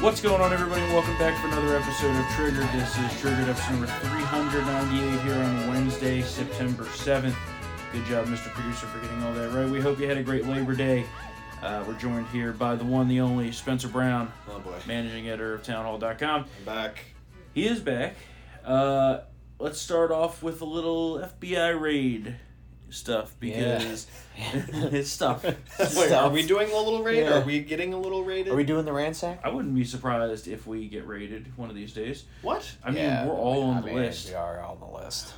What's going on, everybody? Welcome back for another episode of Triggered. This is Triggered episode number 398 here on Wednesday, September 7th. Good job, Mr. Producer, for getting all that right. We hope you had a great Labor Day. Uh, we're joined here by the one, the only Spencer Brown, Oh boy. managing editor of townhall.com. I'm back. He is back. Uh, let's start off with a little FBI raid stuff because it's stuff. Wait, are we doing a little raid? Yeah. Are we getting a little raided? Are we doing the ransack? I wouldn't be surprised if we get raided one of these days. what? I mean, we're all I on the mean, list. We are on the list.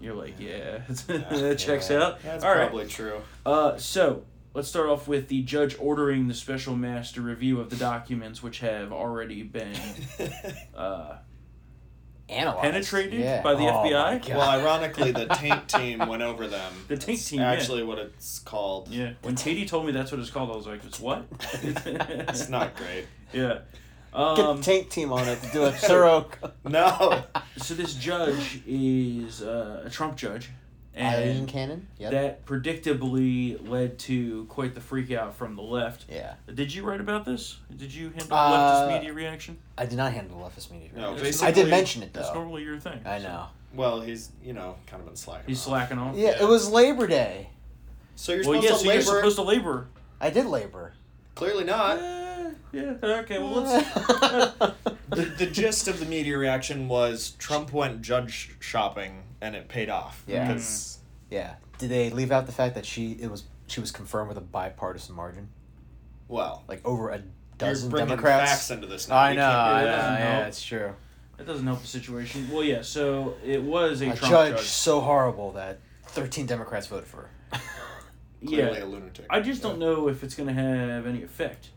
You're like, yeah, that checks Yeah. out. That's All right. probably true. Uh, so let's start off with the judge ordering the special master review of the documents, which have already been uh, Analyzed. Penetrated Yeah. by the Oh my FBI? God. well, ironically, the taint team went over them. The taint That's team, yeah. Actually, what it's called. yeah. When Katie told me that's what it's called, I was like, it's what? It's not great. yeah. Get Um, the taint team on it to do a thorough. No. so this judge is uh, a Trump judge, Aileen and Cannon. Yep. that predictably led to quite the freak out from the left. yeah. Did you write about this? Did you handle Uh, leftist media reaction? I did not handle leftist media. No, That's basically- I did mention it That's though. normally your thing. I so. know. Well, he's you know kind of been slacking. He's off. slacking off. Yeah, it was Labor Day. So you're Well, supposed yeah, to so labor. you're supposed to labor. I did labor. Clearly not. Eh, yeah. Okay. Well, let's. The, the gist of the media reaction was Trump went judge shopping and it paid off. Yeah. Mm. Because yeah. Did they leave out the fact that she it was she was confirmed with a bipartisan margin, well, like over a dozen you're bringing Democrats? facts into this. Now. I You know. can't- I it know. Yeah, it's true. That doesn't help the situation. Well, yeah. So it was a, A Trump judge, judge. so horrible that thirteen Democrats voted for her. Clearly Yeah. a lunatic. I just don't know if it's going to have any effect.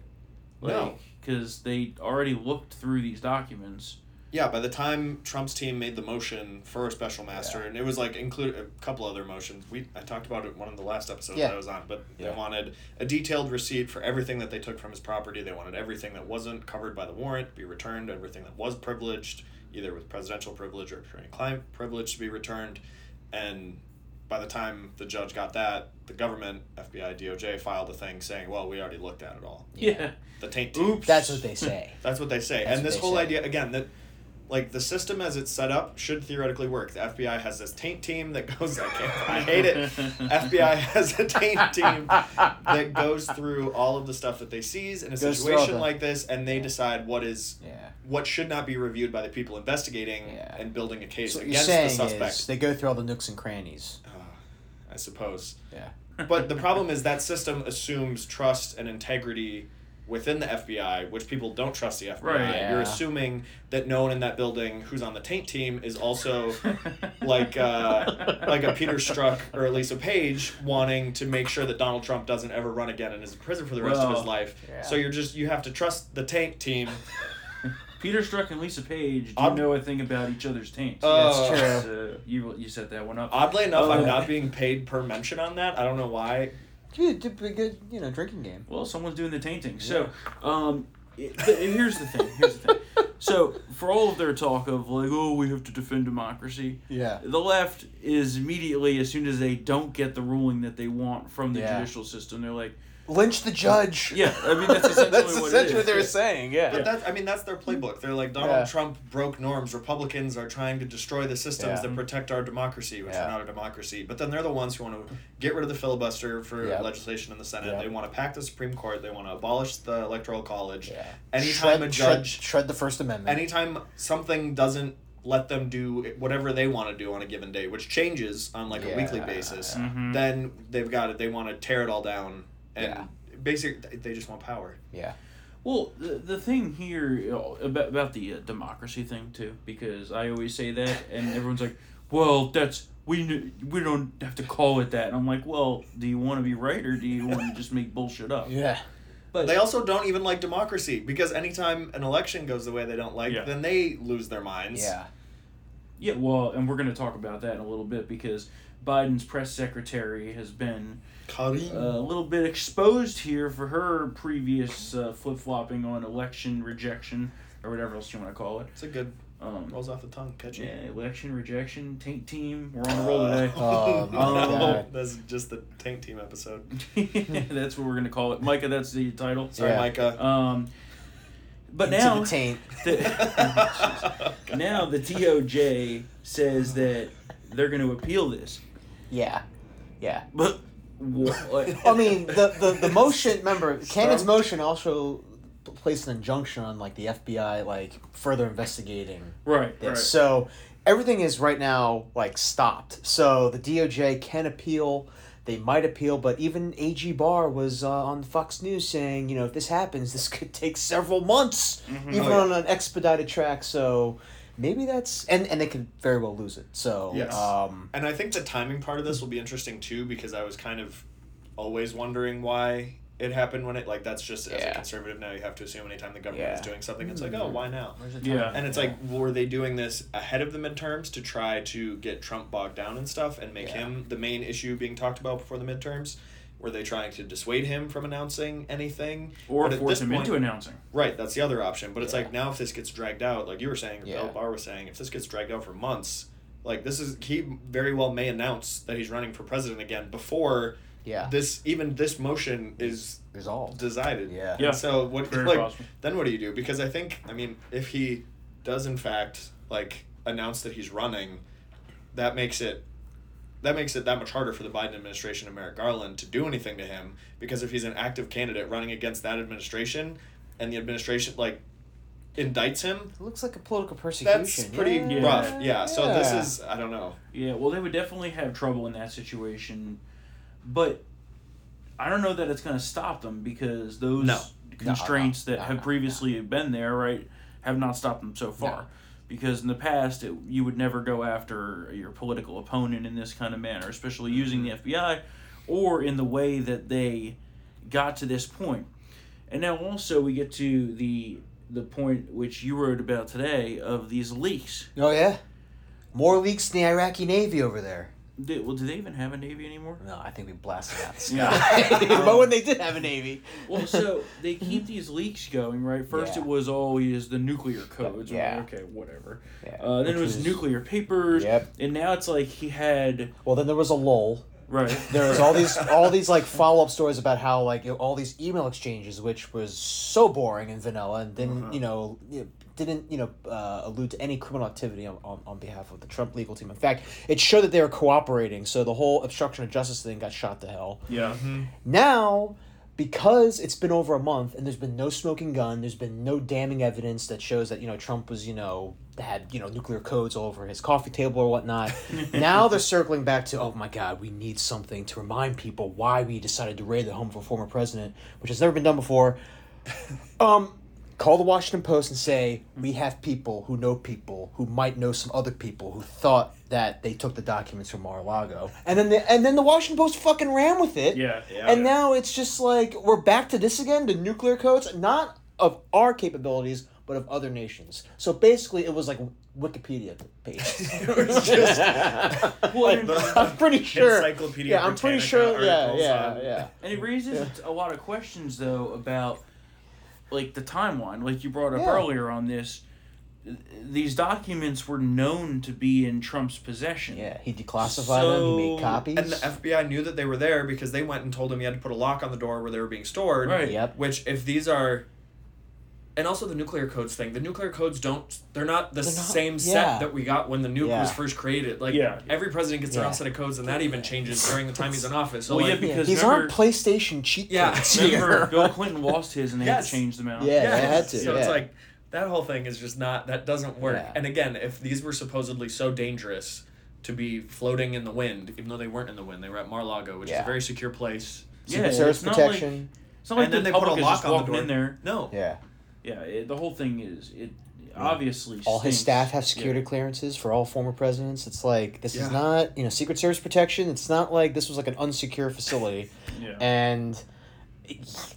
No. Because they already looked through these documents. Yeah, by the time Trump's team made the motion for a special master, Yeah. and it was like include a couple other motions. We I talked about it one of the last episodes Yeah. that I was on, but Yeah. they wanted a detailed receipt for everything that they took from his property. They wanted everything that wasn't covered by the warrant to be returned, everything that was privileged, either with presidential privilege or attorney-client privilege, to be returned. And by the time the judge got that, the government, FBI, DOJ, filed a thing saying, "Well, we already looked at it all." Yeah. The taint team. Oops. That's what they say. That's what they say. That's and this whole say. idea again that like the system as it's set up should theoretically work. The FBI has this taint team that goes I can't I hate it. FBI has a taint team that goes through all of the stuff that they seize in a Goes situation like this and they decide what is Yeah. what should not be reviewed by the people investigating Yeah. and building a case So against the saying suspect. is they go through all the nooks and crannies. Uh, I suppose. Yeah. But the problem is that system assumes trust and integrity within the FBI, which people don't trust the FBI. Right. Yeah. You're assuming that no one in that building who's on the taint team is also like uh, like a Peter Strzok or a Lisa Page wanting to make sure that Donald Trump doesn't ever run again and is in prison for the rest of his life. yeah. So you're just you have to trust the taint team. Peter Strzok and Lisa Page do I'm- know a thing about each other's taints. Uh, That's So you you set that one up. Oddly enough, Oh, I'm not being paid per mention on that. I don't know why. It'd be a good, you know, drinking game. Well, someone's doing the tainting. So, um, it, but here's the thing. Here's the thing. So, for all of their talk of like, oh, we have to defend democracy, Yeah. the left is immediately, as soon as they don't get the ruling that they want from the Yeah. judicial system, they're like, Lynch the judge. yeah. I mean, that's essentially that's what essentially what they were saying. Yeah. But that's, I mean, that's their playbook. They're like, Donald Yeah. Trump broke norms. Republicans are trying to destroy the systems Yeah. that protect our democracy, which Yeah. are not a democracy. But then they're the ones who want to get rid of the filibuster for Yep. legislation in the Senate. Yep. They want to pack the Supreme Court. They want to abolish the Electoral College. yeah. Anytime shred, a judge, shred, shred the First Amendment. anytime something doesn't let them do whatever they want to do on a given day, which changes on like a weekly Yeah. basis, Mhm. then they've got it. They want to tear it all down. And Yeah. basically, they just want power. yeah. Well, the, the thing here you know, about about the uh, democracy thing too, because I always say that, and everyone's like, "Well, that's we we don't have to call it that." And I'm like, "Well, do you want to be right or do you want to just make bullshit up?" Yeah. But They also don't even like democracy because anytime an election goes the way they don't like, Yeah. then they lose their minds. Yeah. Yeah, well, and we're going to talk about that in a little bit because Biden's press secretary has been uh, a little bit exposed here for her previous uh, flip flopping on election rejection or whatever else you want to call it. it's a good Um, rolls off the tongue, catchy. yeah, election rejection, taint team. We're on a roll today. Oh, no, that's just the taint team episode. that's what we're gonna call it, Micah. That's the title. Sorry, Yeah. Micah. Um, But into now, the taint. the, now the DOJ says that they're going to appeal this. Yeah, yeah. But what? I mean, the, the, the motion. Remember, Cannon's motion also placed an injunction on like the FBI, like further investigating right, this. right. So everything is right now like stopped. So the DOJ can appeal. They might appeal, but even AG Barr was uh, on Fox News saying, you know, if this happens, this could take several months, even Oh, yeah. on an expedited track. So maybe that's and and they could very well lose it. So Yes. um, And I think the timing part of this will be interesting too because I was kind of always wondering why it happened when it like that's just as a Yeah. conservative now you have to assume anytime the government is Yeah. doing something it's like mm-hmm. oh why now where's the Yeah. and it's like were they doing this ahead of the midterms to try to get Trump bogged down and stuff and make Yeah. him the main issue being talked about before the midterms were they trying to dissuade him from announcing anything Or But at force this him point- into announcing. Right, that's the other option. But it's Yeah. like now if this gets dragged out, like you were saying, Yeah. Bill Barr was saying, if this gets dragged out for months, like this is he very well may announce that he's running for president again before yeah, this even this motion is resolved. decided. Yeah. Yeah. So what Very like possible. then what do you do? Because I think I mean if he does in fact like announce that he's running, that makes it that makes it that much harder for the Biden administration and Merrick Garland to do anything to him because if he's an active candidate running against that administration and the administration like indicts him, It looks like a political persecution. that's pretty Yeah. rough. Yeah. So this is I don't know. Yeah, well, they would definitely have trouble in that situation, but I don't know that it's going to stop them because those No. constraints No, no, that have previously been there, right, have not stopped them so far. Because in the past, it, you would never go after your political opponent in this kind of manner, especially using the mm-hmm. FBI or in the way that they got to this point. And now also we get to the the point which you wrote about today of these leaks. Oh yeah, more leaks than the Iraqi Navy over there. Did, well, do they even have a navy anymore? No, I think we blasted out the Yeah. sky. but when they did have a navy, Well, so they keep these leaks going, right? First, Yeah. it was always the nuclear codes. Yeah. like, okay, whatever. Yeah, Uh, then it was was- nuclear papers. Yep. And now it's like he had well, then there was a lull. right. There was all these all these like follow up stories about how like you know, all these email exchanges, which was so boring and vanilla, and didn't Uh-huh. you know, didn't you know uh, allude to any criminal activity on, on, on behalf of the Trump legal team. In fact, it showed that they were cooperating. So the whole obstruction of justice thing got shot to hell. yeah. Now, because it's been over a month and there's been no smoking gun, there's been no damning evidence that shows that you know Trump was you know had you know nuclear codes all over his coffee table or whatnot. now they're circling back to oh my god, we need something to remind people why we decided to raid the home of a former president, which has never been done before. Um. Call the Washington Post and say we have people who know people who might know some other people who thought that they took the documents from Mar-a-Lago, and then the and then the Washington Post fucking ran with it. Yeah. Yeah. And now it's just like we're back to this again, the nuclear codes, not of our capabilities, but of other nations. So basically, it was like Wikipedia page. Just Well, and, I'm pretty sure. Encyclopedia Yeah, I'm pretty sure. Yeah, yeah, on- yeah. and it raises a lot of questions though about like the timeline, like you brought up Yeah. earlier on this. These documents were known to be in Trump's possession. Yeah, he declassified them. He made copies. And the FBI knew that they were there because they went and told him he had to put a lock on the door where they were being stored. Right. Yep. Which, if these are, and also the nuclear codes thing, the nuclear codes don't. They're not the They're not- same set that we got when the nuke Yeah. was first created. Like Yeah. every president gets their own set of codes, and that even changes during the time he's in office. So Well, yeah, like, be- Yeah, because these remember- aren't PlayStation cheat Yeah. codes Remember. Bill Clinton lost his, and they had Yes. to change them out. Yeah. they had to, So yeah. it's like that whole thing is just not that doesn't work. Yeah. And again, if these were supposedly so dangerous to be floating in the wind, even though they weren't in the wind, they were at Mar-Lago, which is a very secure place. Yeah, Secret Service it's not like- It's not like And then they put a lock on the door. in there. No. yeah. Yeah, it, the whole thing is it obviously. all his staff have security Yeah. clearances for all former presidents. It's like this Yeah. is not you know Secret Service protection. It's not like this was like an unsecure facility, Yeah. and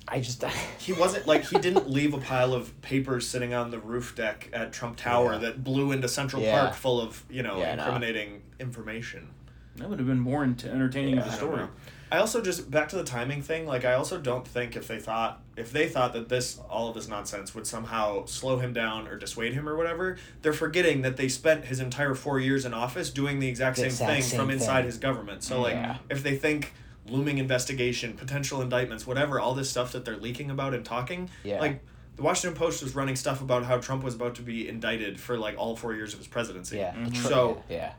I just He wasn't like he didn't leave a pile of papers sitting on the roof deck at Trump Tower Yeah. that blew into Central Yeah. Park full of, you know, Yeah, no. incriminating information. that would have been more ent- entertaining Yeah, of a I don't story. Know. I also just back to the timing thing. Like I also don't think if they thought if they thought that this all of this nonsense would somehow slow him down or dissuade him or whatever, they're forgetting that they spent his entire four years in office doing the exact The same exact thing same from inside thing. his government. So like if they think looming investigation, potential indictments, whatever, all this stuff that they're leaking about and talking, Yeah. like the Washington Post was running stuff about how Trump was about to be indicted for like all four years of his presidency. Yeah. Mhm. So- yeah.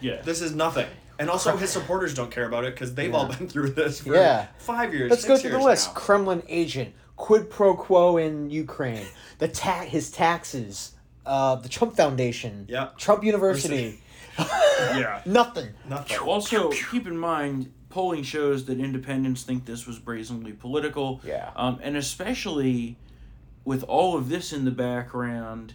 Yeah. This is nothing. And also, his supporters don't care about it because they've all been through this for Yeah. five years. Let's go six through the list. now. Kremlin agent, quid pro quo in Ukraine, the ta- his taxes, uh, the Trump Foundation, Yeah. Trump University. yeah. Nothing. Nothing. Also, keep in mind, polling shows that independents think this was brazenly political. Yeah. Um, and especially with all of this in the background,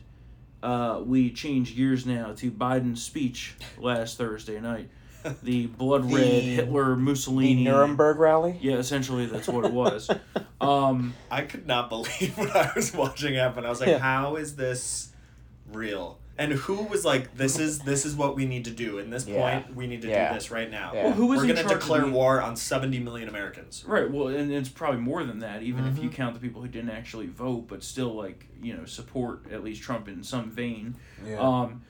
uh, we change gears now to Biden's speech last Thursday night. The blood red The- Hitler The Mussolini. Nuremberg rally. Yeah, essentially that's what it was. um, I could not believe what I was watching happen. I was like, Yeah. how is this real? And who was like, this is this is what we need to do. In this Yeah. point, we need to Yeah. do this right now. Yeah. Well, who was We're gonna declare the- war on seventy million Americans. right. Well, and it's probably more than that, even if Mm-hmm. you count the people who didn't actually vote, but still, like you know, support at least Trump in some vein. Yeah. Um,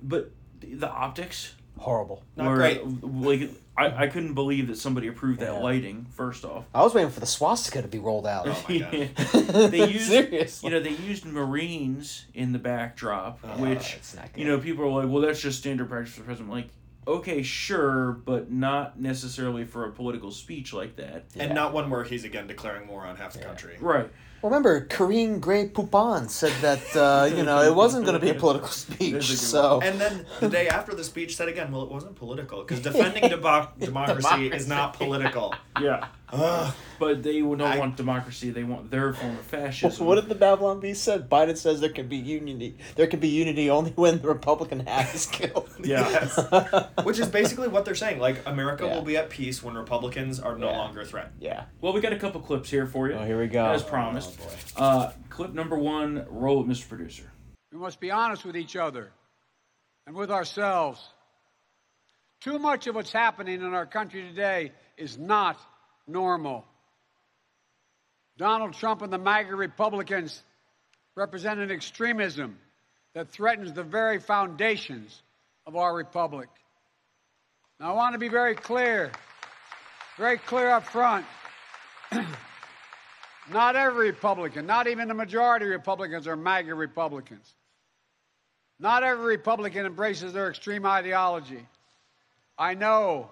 but the, the optics Horrible. Not were great. like I, I couldn't believe that somebody approved that Yeah. lighting. First off, I was waiting for the swastika to be rolled out. Oh my God. they used Seriously. you know they used Marines in the backdrop, Oh, which it's not good. you know people are like, well, that's just standard practice for the president. Like, okay, sure, but not necessarily for a political speech like that. Yeah. And not one where he's again declaring war on half the Yeah. country. Right. Remember, Karine Gray Poupon said that uh, you know it wasn't going to be a political speech. So And then the day after the speech said again, well, it wasn't political because defending democ- democracy is not political. Yeah. Ugh. But they don't I- want democracy. They want their form of fascism. what did the Babylon Bee said? Biden says there can be unity. There can be unity only when the Republican hat is killed. Yeah. Yes. Which is basically what they're saying. Like America Yeah. will be at peace when Republicans are no Yeah. longer a threat. yeah. Well, we got a couple clips here for you. Oh, here we go. As promised. Oh, boy. Uh, clip number one. Roll it, Mr. Producer. We must be honest with each other and with ourselves. Too much of what's happening in our country today is not normal. Donald Trump and the MAGA Republicans represent an extremism that threatens the very foundations of our republic. Now, I want to be very clear, very clear up front. not every Republican, not even the majority of Republicans are MAGA Republicans. Not every Republican embraces their extreme ideology. I know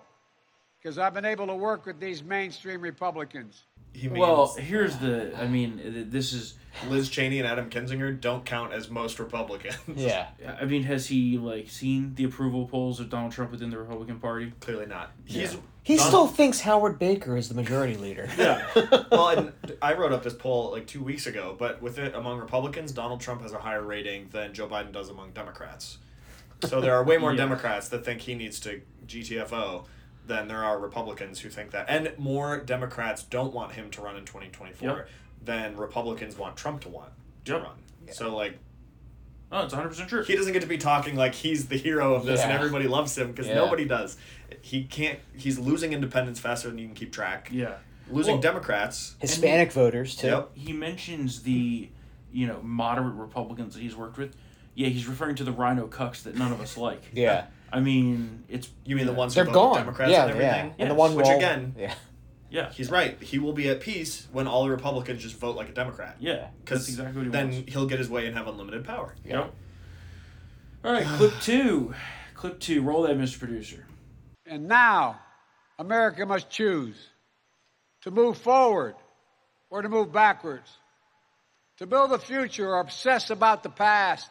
because I've been able to work with these mainstream Republicans. He means Well, here's the. I mean, this is. Liz Cheney and Adam Kinzinger don't count as most Republicans. Yeah. I mean, has he like seen the approval polls of Donald Trump within the Republican Party? Clearly not. He's Yeah. He Donald- still thinks Howard Baker is the majority leader. Yeah. well, and I wrote up this poll like two weeks ago, but with it among Republicans, Donald Trump has a higher rating than Joe Biden does among Democrats. So there are way more Yeah. Democrats that think he needs to GTFO than there are Republicans who think that, and more Democrats don't want him to run in twenty twenty four Yep. than Republicans want Trump to want to Yep. run. So like Oh, it's 100 percent true. he doesn't get to be talking like he's the hero of this and everybody loves him because Yeah. nobody does. He can't. He's losing independents faster than you can keep track. Yeah. Losing Well- Democrats. Hispanic voters too. Yep. He mentions the, you know, moderate Republicans that he's worked with. Yeah, he's referring to the rhino cucks that none of us like. Yeah. I mean, it's You mean the ones They're who vote gone. Democrats yeah, and everything? yeah. Yes. And the one Which wall- again- yeah. yeah, He's right. He will be at peace when all the Republicans just vote like a Democrat. yeah. That's Because exactly what he then wants. he'll get his way and have unlimited power. Yep. All right, clip two. Clip two. Roll that, Mr. Producer. And now, America must choose to move forward or to move backwards, to build a future or obsess about the past,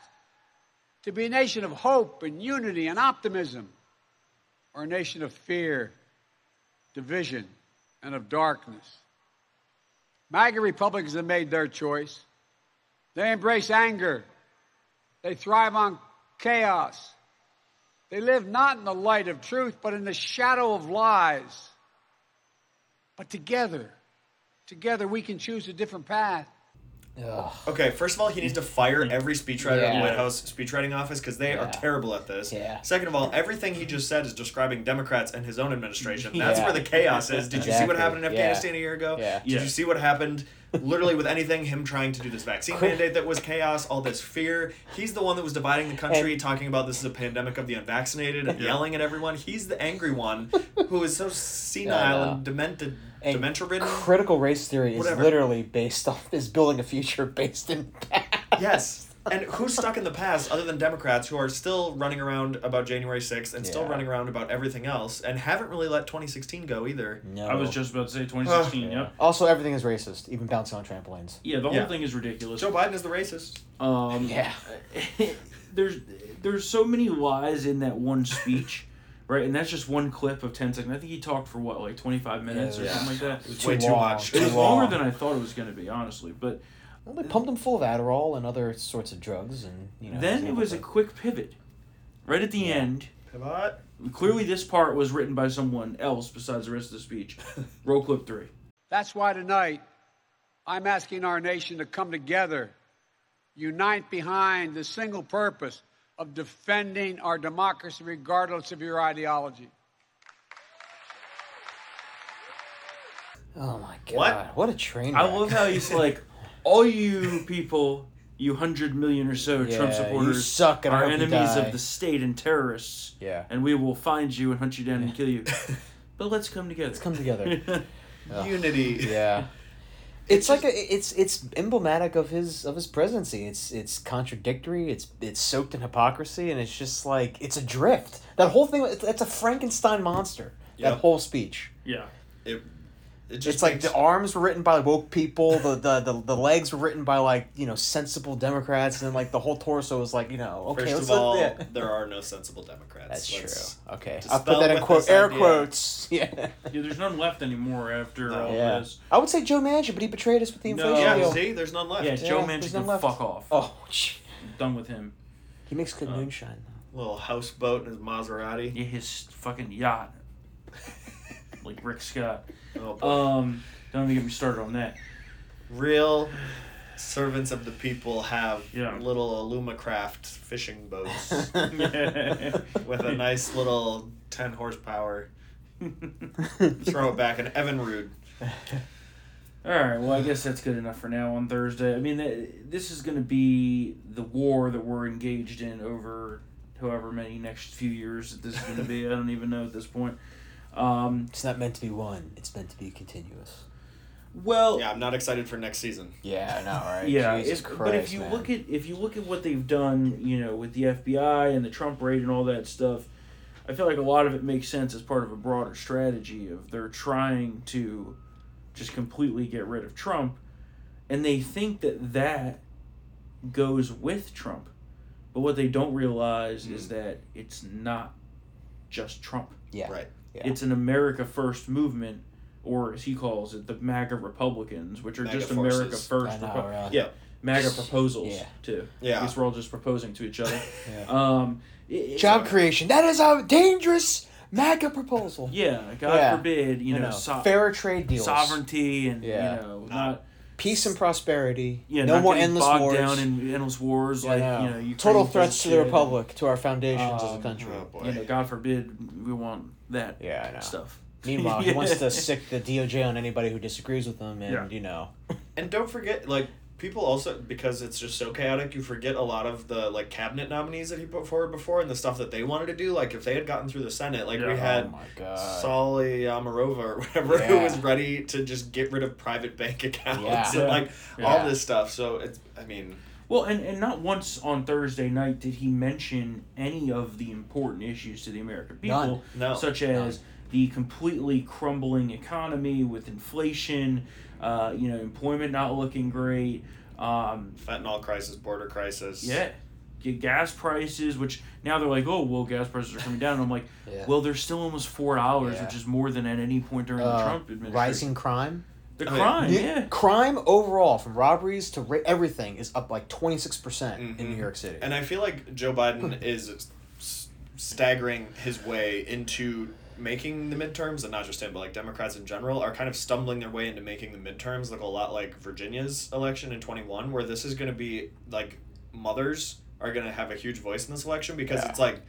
to be a nation of hope and unity and optimism, or a nation of fear, division, and of darkness. MAGA Republicans have made their choice. They embrace anger. They thrive on chaos. They live not in the light of truth, but in the shadow of lies. But together, together we can choose a different path. Ugh. Okay, first of all, he needs to fire every speechwriter in the White House speechwriting office because they are terrible at this. Yeah. Second of all, everything he just said is describing Democrats and his own administration. That's Yeah. where the chaos is. Did you see what happened in Yeah. Afghanistan a year ago? Yeah. Did Yeah. you see what happened literally with anything, him trying to do this vaccine mandate that was chaos, all this fear. He's the one that was dividing the country, And- talking about this is a pandemic of the unvaccinated and Yeah. yelling at everyone. He's the angry one who is so senile Yeah, and demented, And dementia ridden. Critical race theory is literally based off is building a future based in past. Yes. And who's stuck in the past other than Democrats who are still running around about January 6th and still running around about everything else and haven't really let 2016 go either. No. I was just about to say 2016. Yeah. Yep. Also, everything is racist, even bouncing on trampolines. Yeah, the whole Yeah. thing is ridiculous. Joe Biden is the racist. Um, Yeah. there's there's so many lies in that one speech, right? And that's just one clip of 10 seconds. I think he talked for what, like 25 minutes or Yeah. something like that. It was Too way too long. much. It was longer than I thought it was going to be, honestly. But Well, they pumped him full of Adderall and other sorts of drugs, and you know. then it able was a quick pivot. Right at the Yeah. end, Pivot. clearly this part was written by someone else besides the rest of the speech. Roll clip three. That's why tonight I'm asking our nation to come together, unite behind the single purpose of defending our democracy regardless of your ideology. Oh my god! What? What, a train! I love how he's like, all you people, you hundred million or so Yeah, Trump you supporters, suck and are enemies die." of the state and terrorists. Yeah. And we will find you and hunt you down and kill you. but let's come together. Let's come together. Ugh. Unity. yeah. It's like a, it's it's emblematic of his of his presidency. It's it's contradictory. It's it's soaked in hypocrisy, and it's just like it's a drift. That whole thing. It's, it's a Frankenstein monster. That whole speech. yeah. It, it just It's like the arms were written by woke people. The, the the the legs were written by like you know sensible Democrats, and then like the whole torso was like you know okay. First let's of all, yeah. there are no sensible Democrats. That's Let's- true. Okay, I'll put that in with quote air idea- quotes. Yeah. Yeah, there's none left anymore after No. all Yeah. this. I would say Joe Manchin, but he betrayed us with the No. inflation Yeah, deal. see, there's none left. Yeah, Joe Yeah, Manchin can none left. fuck off. Oh, sh- Done with him. he makes good Uh, moonshine though. Little houseboat in his Maserati. Yeah, his fucking yacht. Like Rick Scott. Oh, boy. Um, don't even get me started on that. Real servants of the people have Yeah. little Alumacraft fishing boats with a nice little 10 horsepower. Throw it back in Evinrude. All right. Well, I guess that's good enough for now on Thursday. I mean, th- this is going to be the war that we're engaged in over however many next few years that this is going to be. I don't even know at this point. Um, It's not meant to be one. It's meant to be continuous. well, Yeah, I'm not excited for next season. Yeah, I know, right? yeah. Jesus if- Christ, but if you man. look at if you look at what they've done, you know, with the FBI and the Trump raid and all that stuff, I feel like a lot of it makes sense as part of a broader strategy of they're trying to just completely get rid of Trump, and they think that that goes with Trump, but what they don't realize is that it's not just Trump. yeah, Right. Yeah. It's an America First movement, or as he calls it, the MAGA Republicans, which are MAGA just America. First. Know, Repu- right? Yeah. MAGA proposals Yeah. too. Yeah. I guess we're all just proposing to each other. Yeah. Um, it- it- Job creation. That is a dangerous MAGA proposal. Yeah, God Yeah. forbid, you I know, know. so- Fair trade deals. sovereignty and Yeah. you know not Peace and prosperity. yeah no not more endless bogged wars. down in endless wars I like know. you know Ukraine Total threats to the bullshit. republic, to our foundations as a Um, country. Oh, boy. You know, God forbid we want that Yeah, I know. stuff. Meanwhile, he wants to sic the DOJ on anybody who disagrees with him, and Yeah. you know, And don't forget, like, people also, because it's just so chaotic, you forget a lot of the, like, cabinet nominees that he put forward before and the stuff that they wanted to do. Like, if they had gotten through the Senate, like, we Yeah. had oh my god, Saule Omarova or whatever who Yeah. was ready to just get rid of private bank accounts Yeah. and, like, Yeah. all this stuff. So, it's, I mean, Well, and, and not once on Thursday night did he mention any of the important issues to the American people, No. such as the completely crumbling economy with inflation, uh, you know, employment not looking great, um, fentanyl crisis, border crisis. yeah, get gas prices, which now they're like, oh, well, gas prices are coming down. And I'm like, Yeah. well, they're still almost four dollars, Yeah. which is more than at any point during the Uh, Trump administration. rising crime. The crime, New- yeah. Crime overall, from robberies to ra- everything, is up like twenty six percent in. Mm-hmm. New York City. And I feel like Joe Biden hmm. is s- staggering his way into making the midterms, and not just him, but like Democrats in general are kind of stumbling their way into making the midterms look a lot like Virginia's election in 21, where this is going to be like mothers are going to have a huge voice in this election because Yeah. it's like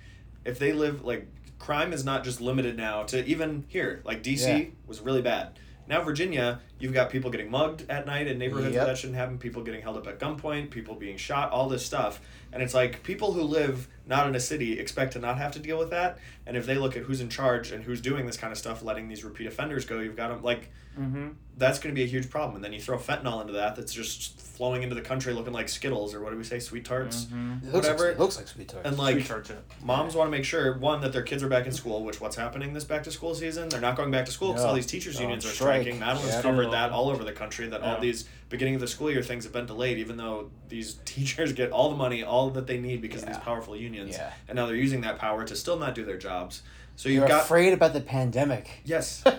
if they live like crime is not just limited now to even here like DC Yeah. was really bad Now Virginia, you've got people getting mugged at night in neighborhoods Yep. where that shouldn't happen. People getting held up at gunpoint. People being shot. All this stuff, and it's like people who live not in a city expect to not have to deal with that. And if they look at who's in charge and who's doing this kind of stuff, letting these repeat offenders go, you've got them like Mm-hmm. that's going to be a huge problem. And then you throw fentanyl into that, that's just flowing into the country looking like Skittles or what do we say, sweet tarts. It looks Whatever. Like, it looks like sweet tarts. And like Sweet tarts, yeah. moms want to make sure one that their kids are back in school, which what's happening this back to school season, they're not going back to school because Yeah. all these teachers Oh, unions are strike. striking. Madeline's Yeah. Covered that all over the country. That all these beginning of the school year things have been delayed, even though these teachers get all the money, all that they need because of these powerful unions, Yeah. and now they're using that power to still not do their jobs. So You're you've got afraid about the pandemic. yes.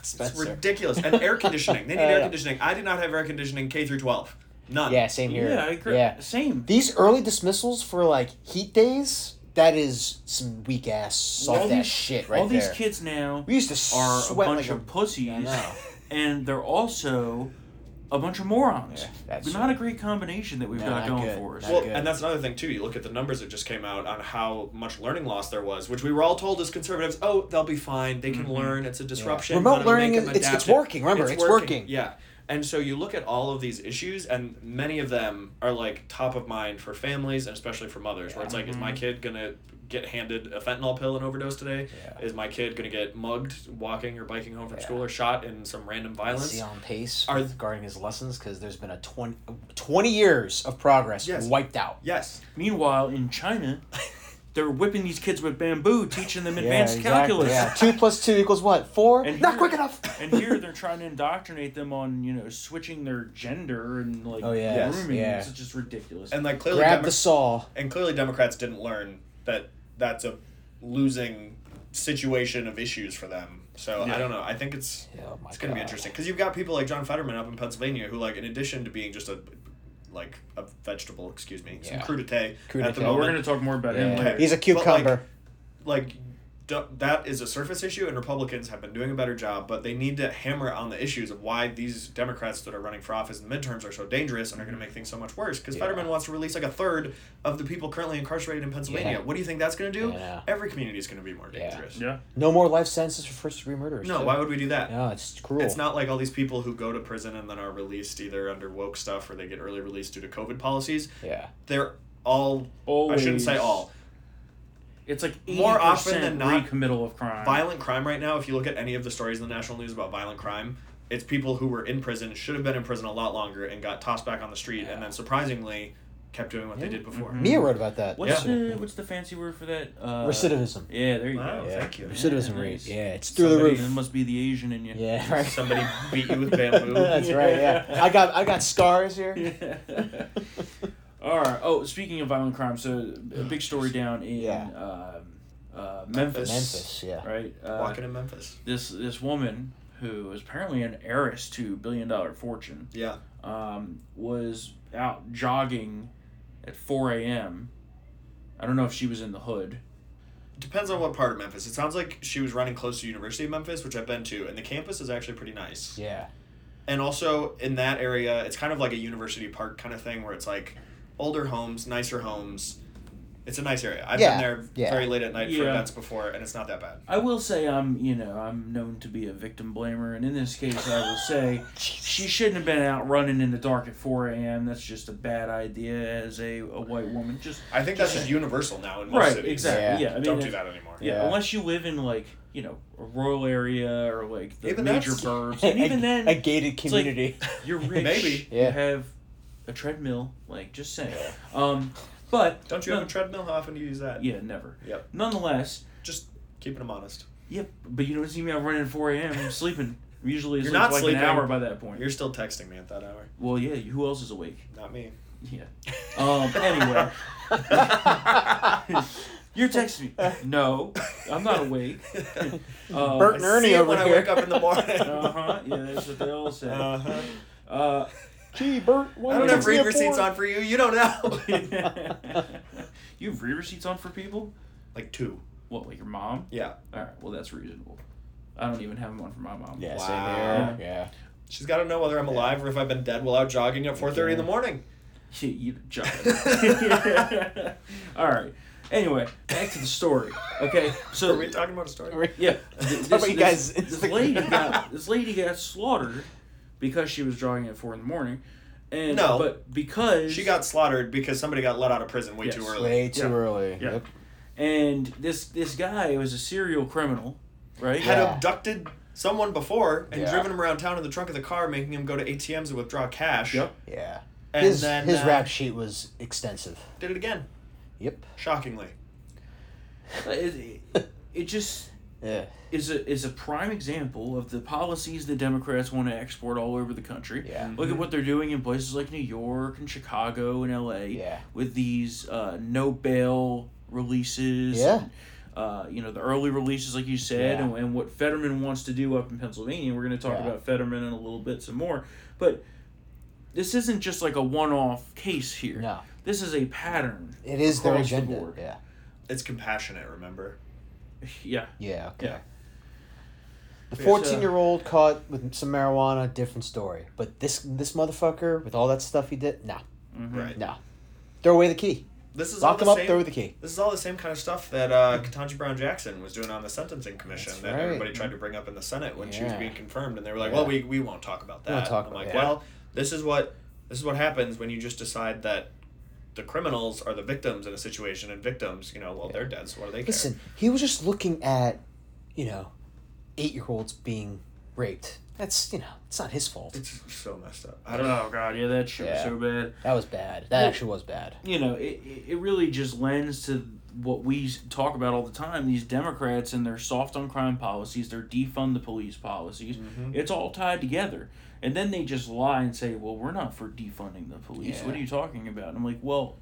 It's ridiculous. And air conditioning. They need Uh, air yeah. conditioning. I did not have air conditioning K through 12. None. Yeah, same here. Yeah, I agree. Yeah. Same. These early dismissals for like heat days, that is some weak ass, soft all ass these, shit right all there. these kids now we used to are a sweat bunch like of pussies, I know. And they're also a bunch of morons. Yeah, that's But not a great combination that we've No, got going good. for us. Well, and that's another thing too. You look at the numbers that just came out on how much learning loss there was, which we were all told as conservatives, oh, they'll be fine. They can Mm-hmm. learn. It's a disruption. Remote learning is- it's- it's working. Remember, it's working. Yeah. And so you look at all of these issues, and many of them are like top of mind for families and especially for mothers, where it's like, is my kid gonna get handed a fentanyl pill and overdose today? Yeah. Is my kid gonna get mugged walking or biking home from Yeah. school or shot in some random Is violence? he on pace Are- regarding his lessons? Because there's been a 20, 20 years of progress Yes. wiped out. Yes. Meanwhile, in China, they're whipping these kids with bamboo, teaching them advanced exactly, calculus. Yeah, two plus two equals what? Four? And Not here- quick enough. and here they're trying to indoctrinate them on you know switching their gender and like Oh, yeah. grooming. Yeah. It's just ridiculous. And like clearly, Grab Demo- the saw. and clearly Democrats didn't learn that that's a losing situation of issues for them. So Yeah. I don't know. I think it's Oh it's going to be interesting because you've got people like John Fetterman up in Pennsylvania who like in addition to being just a like a vegetable, excuse me, some Yeah. crudité at the Crudité. Moment. we're gonna talk more about him later. He's a But, cucumber. like d- that is a surface issue, and Republicans have been doing a better job, but they need to hammer on the issues of why these Democrats that are running for office in the midterms are so dangerous and are going to mm-hmm. make things so much worse. Because Yeah. Fetterman wants to release like a third of the people currently incarcerated in Pennsylvania. Yeah. What do you think that's going to do? Yeah. Every community is going to be more dangerous. yeah. no more life sentences for first degree murderers. No, too. why would we do that? No, it's cruel. It's not like all these people who go to prison and then are released either under woke stuff or they get early release due to COVID policies. Yeah. They're all, I shouldn't say all, It's like More 80% often than not, recommittal of crime. violent crime right now, if you look at any of the stories in the national news about violent crime, it's people who were in prison, should have been in prison a lot longer, and got tossed back on the street, and then surprisingly kept doing what they did before. Mia wrote about that. What's Yeah. the what's the fancy word for that? Uh, Recidivism. Yeah, there you Wow. go. Yeah. thank you. Recidivism Yeah, rate. Yeah, it's through the Somebody- roof. It must be the Asian in you. Yeah, right. Somebody beat you with bamboo. That's right. Yeah, I got I got scars here. All right. Oh, speaking of violent crime, so a big story down in Yeah. um, uh, Memphis. Memphis. Yeah. Right. Uh, Walking in Memphis. this this woman who is apparently an heiress to billion dollar fortune Yeah. um, was out jogging at 4 a.m. I don't know if she was in the hood. Depends on what part of Memphis. It sounds like she was running close to University of Memphis, which I've been to, and the campus is actually pretty nice. Yeah. And also in that area, it's kind of like a university park kind of thing where it's like older homes, nicer homes. It's a nice area. I've Yeah, been there yeah. very late at night for Yeah. events before, and it's not that bad. I will say I'm, you know, I'm known to be a victim blamer, and in this case, I will say she shouldn't have been out running in the dark at 4 a.m. That's just a bad idea as a, a white woman. Just I think that's just universal now in most right, cities. exactly. Yeah. Yeah, I mean, Don't do if- that anymore. Yeah, Yeah. unless you live in like you know a rural area or like the Even major that's- burbs, and even a, then a gated like- community. you're rich. Maybe. you Yeah. have a treadmill. Like just saying. Um, but Don't you have a treadmill? How often do you use that? Yeah, never. Yep. Nonetheless, Just keeping them honest. yep. But you don't see me out running at 4 a.m. I'm sleeping. Usually it's You're like, not like sleeping. an hour by that point. You're still texting me at that hour. Well, yeah. Who else is awake? Not me. Yeah. Um. Anyway, you're texting me. No, I'm not awake. Um, Bert and I Ernie see it over when here. I wake up in the morning. Uh huh. Yeah, that's what they all say. Uh-huh. Uh, Gee, Bert, why I don't have see read receipts porn? on for you. You don't know. you have read receipts on for people? like two. What, like your mom? Yeah. All right. Well, that's reasonable. I don't even have them on for my mom. Yeah, Wow. same here. Yeah. She's got to know whether I'm alive or if I've been dead while out jogging at 4:30 in the morning. She you job. All right. Anyway, back to the story. Okay, so Are we talking about a story? yeah, th- Talk about you guys' this lady got this lady got slaughtered because she was drawing at four in the morning, and No. but because She got slaughtered because somebody got let out of prison way Yes. too early. Way too Yeah. early. Yeah. Yep. and this this guy was a serial criminal, right? Had Yeah. abducted someone before and Yeah. driven him around town in the trunk of the car, making him go to ATMs and withdraw cash. Yep. Yeah. And his then, his uh, rap sheet was extensive. Did it again. Yep. Shockingly. It, it, it just Yeah. is a is a prime example of the policies the Democrats want to export all over the country. Yeah. Look at what they're doing in places like New York and Chicago and L.A. Yeah. With these uh, no bail releases. Yeah. and, uh, you know the early releases, like you said, Yeah. and, and what Fetterman wants to do up in Pennsylvania. We're going to talk Yeah. about Fetterman in a little bit some more, but this isn't just like a one-off case here. No. This is a pattern. It is their across the agenda. board. yeah. It's compassionate, remember? Yeah. Yeah. Okay. Yeah. The fourteen-year-old caught with some marijuana, different story. But this this motherfucker with all that stuff he did, nah, Mhm. Right. nah. Throw away the key. This is all Lock the him up. same, Throw away the key. This is all the same kind of stuff that uh, Ketanji Brown Jackson was doing on the sentencing commission That's that right. everybody tried to bring up in the Senate when she was being confirmed, and they were like, Yeah. "Well, we, we won't talk about that." We won't talk I'm about like, that. "Well, this is what this is what happens when you just decide that the criminals are the victims in a situation, and victims, you know, well, they're dead, so what do they care?" Listen, he was just looking at, you know, eight-year-olds being raped. That's you know, it's not his fault. it's so messed up. I don't know. Oh god, yeah, that shit Yeah. was so bad. That was bad. That Well- actually was bad. You know, it, it- it really just lends to what we talk about all the time. These Democrats and their soft on crime policies, their defund the police policies, Mm-hmm. it's all tied together. And then they just lie and say, "Well, we're not for defunding the police. What are you talking about?" And I'm like, "Well,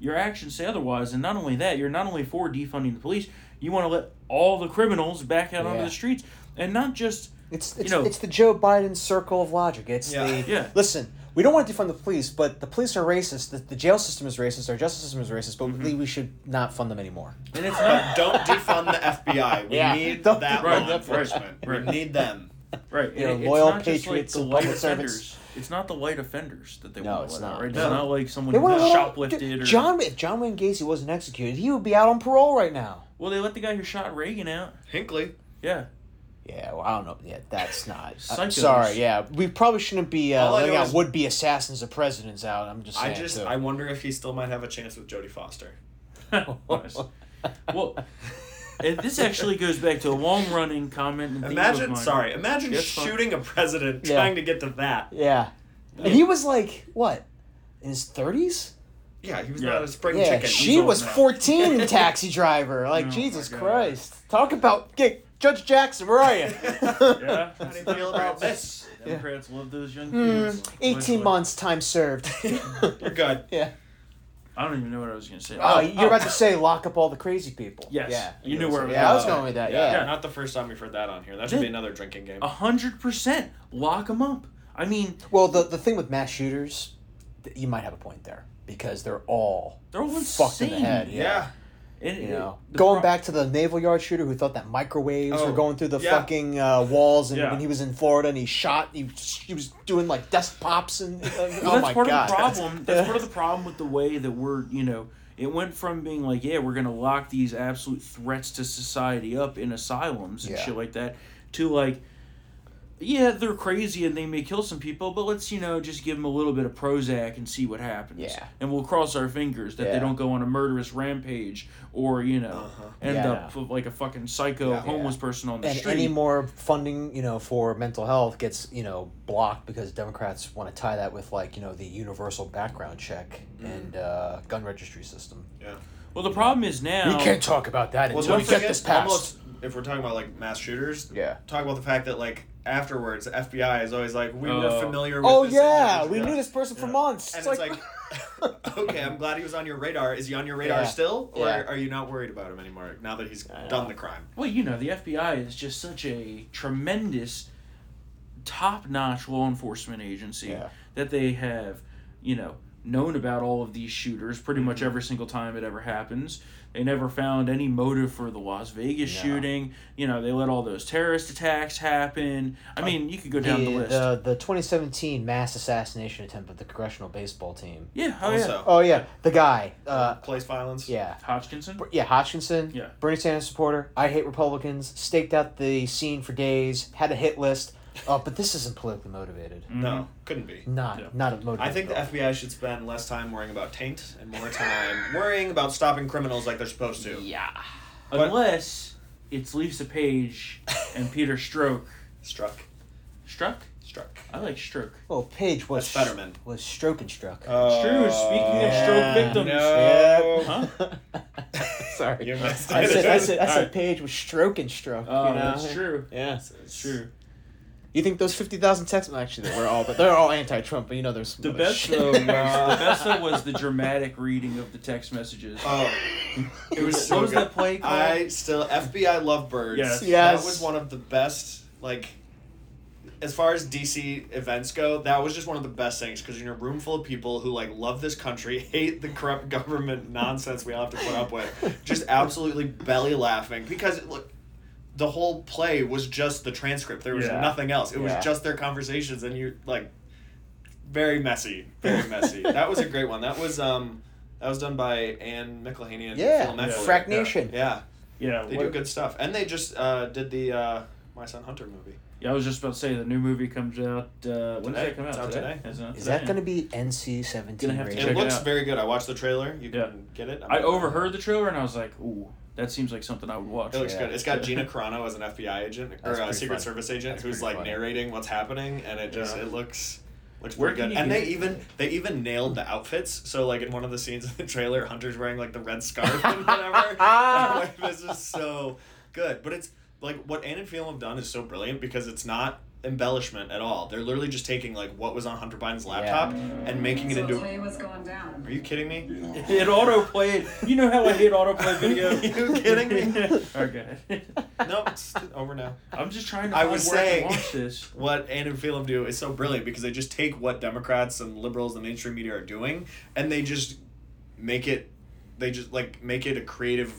your actions say otherwise. And not only that, you're not only for defunding the police, you want to let all the criminals back out onto the streets, and not just It's it's, know- it's the Joe Biden circle of logic. It's Yeah. the Yeah. listen. We don't want to defund the police, but the police are racist. The, the jail system is racist. Our justice system is racist. But Mm-hmm. we, we should not fund them anymore. and it's But not don't defund the FBI. We Yeah. need Don't that defund law enforcement. Right. We need them. Right. You know, loyal it's not just patriots like the and light public offenders. servants. It's not the light offenders that they No, want it's to let out, not. right? It's No. not like someone who wanna shoplifted Dude, or John if John Wayne Gacy wasn't executed, he would be out on parole right now. Well, they let the guy who shot Reagan out. Hinckley. Yeah. Yeah, well, I don't know. Yeah, that's not. I'm sorry. Yeah, we probably shouldn't be uh, letting out would-be assassins of presidents out. I'm just I just too. I wonder if he still might have a chance with Jodie Foster. Well, and this actually goes back to a long-running comment. And theme of Imagine, sorry, imagine It's fine. shooting a president Yeah. trying to get to that. yeah, and he was like what in his thirties? Yeah, he was Yeah. not a spring Yeah, chicken. she was now. 14 in Taxi Driver. Like Oh Jesus Christ! Talk about get, Judge Jackson. Where are you? Yeah. How do you feel about this? Democrats love those young Hmm, kids. 18 Allegedly. months time served. You're good. yeah. I don't even know what I was going to say. Oh, you're about to oh. say lock up all the crazy people. Yes. Yeah. You knew where I was Yeah, I was going. going with that. Yeah, Yeah. not the first time we've heard that on here. That should be another drinking game. A hundred percent. Lock them up. I mean, Well, the the thing with mass shooters, th- you might have a point there because they're all they're all fucked in the insane. head. yeah. And You know, going pro- back to the naval yard shooter who thought that microwaves Oh, were going through the yeah. fucking uh, walls, and Yeah. when he was in Florida and he shot, he, he was doing like desk pops and uh, Well, oh that's my part god, of the problem. That's part of the problem with the way that we're, you know, it went from being like, yeah, we're gonna lock these absolute threats to society up in asylums and Yeah. shit like that, to like, yeah, they're crazy and they may kill some people, but let's you know just give them a little bit of Prozac and see what happens. Yeah. And we'll cross our fingers that they don't go on a murderous rampage or you know Uh-huh. end Yeah. up with, like a fucking psycho Yeah. homeless person on the street. and street. any more funding, you know, for mental health gets you know blocked because Democrats want to tie that with like you know the universal background check Mm. and uh, gun registry system. Yeah. well, the problem is now We can't talk about that Well, until we get this passed. almost, if we're talking about like mass shooters, Yeah. talk about the fact that like afterwards, the FBI is always like, we were Oh. familiar with Oh this yeah, we knew this person for months. And it's it's like, like, okay, I'm glad he was on your radar. Is he on your radar Yeah. still? Or Yeah. are you not worried about him anymore now that he's I know. done the crime? Well, you know, the FBI is just such a tremendous, top notch law enforcement agency Yeah. that they have, you know, known about all of these shooters pretty Mm-hmm. much every single time it ever happens. They never found any motive for the Las Vegas No. shooting. You know, they let all those terrorist attacks happen. I uh, mean, you could go down the, the, list. Uh, the the 2017 mass assassination attempt of the congressional baseball team. yeah, oh also, yeah. Oh yeah, the guy. Uh, uh place violence. yeah. Hodgkinson. Yeah, Hodgkinson, Yeah. Bernie Sanders supporter. I hate Republicans. Staked out the scene for days. Had a hit list. Oh, but this isn't politically motivated. No, couldn't be. Not Yeah. not a motivated. I think the. FBI should spend less time worrying about taint and more time worrying about stopping criminals like they're supposed to. Yeah. But- Unless it's Lisa Page and Peter Stroke. Struck. Struck? Struck. I like Stroke. Well, Page was That's Fetterman. was stroke and struck. Uh, true. Speaking of stroke victims. No. Huh? Sorry. You missed I said I said I said Alright. Page was stroke and struck. Oh, you know? that's true. Yeah. It's true. You think those fifty thousand texts? Well, actually, they were all, but they're all anti-Trump. But you know, there's The best shit. though, was, the best though was the dramatic reading of the text messages. Oh, it was So What so was good. that play called? I still FBI Lovebirds. Yes. Yes. That was one of the best. Like, as far as DC events go, that was just one of the best things because you're in a room full of people who like love this country, hate the corrupt government nonsense we all have to put up with, just absolutely belly laughing because look. The whole play was just the transcript. There was Yeah. nothing else. It was just their conversations, and you're like very messy, very messy. that was a great one. That was um, that was done by Ann McElhinney and Yeah, Phil Meffley. Frack Nation. Yeah, yeah, they what- do good stuff, and they just uh, did the uh, My Son Hunter movie. yeah. I was just about to say the new movie comes out. Uh, when does Today. that come out? It's out today. Is, it out Is today? that going to be NC seventeen Gonna have to It check rated? it looks very good. I watched the trailer. You Yeah. can get it. I overheard the trailer and I was like, ooh, that seems like something I would watch. It looks Yeah. good. It's got Gina Carano as an FBI agent or a Secret funny. Service agent That's who's like funny. narrating what's happening, and it just Yeah. it looks looks Where pretty good. And they it? even they even nailed the outfits. So like in one of the scenes in the trailer, Hunter's wearing like the red scarf and whatever. I'm like, this is so good. But it's like what Ann and Phelim have done is so brilliant because it's not embellishment at all. They're literally just taking like what was on Hunter Biden's laptop and making it So into. play was going down. Are you kidding me? It auto played. You know how I hate autoplay video. You kidding me? okay. No, it's over now. I'm just trying to I was saying- I watch this. what Ann and Phelim do is so brilliant because they just take what Democrats and liberals and mainstream media are doing and they just make it they just like make it a creative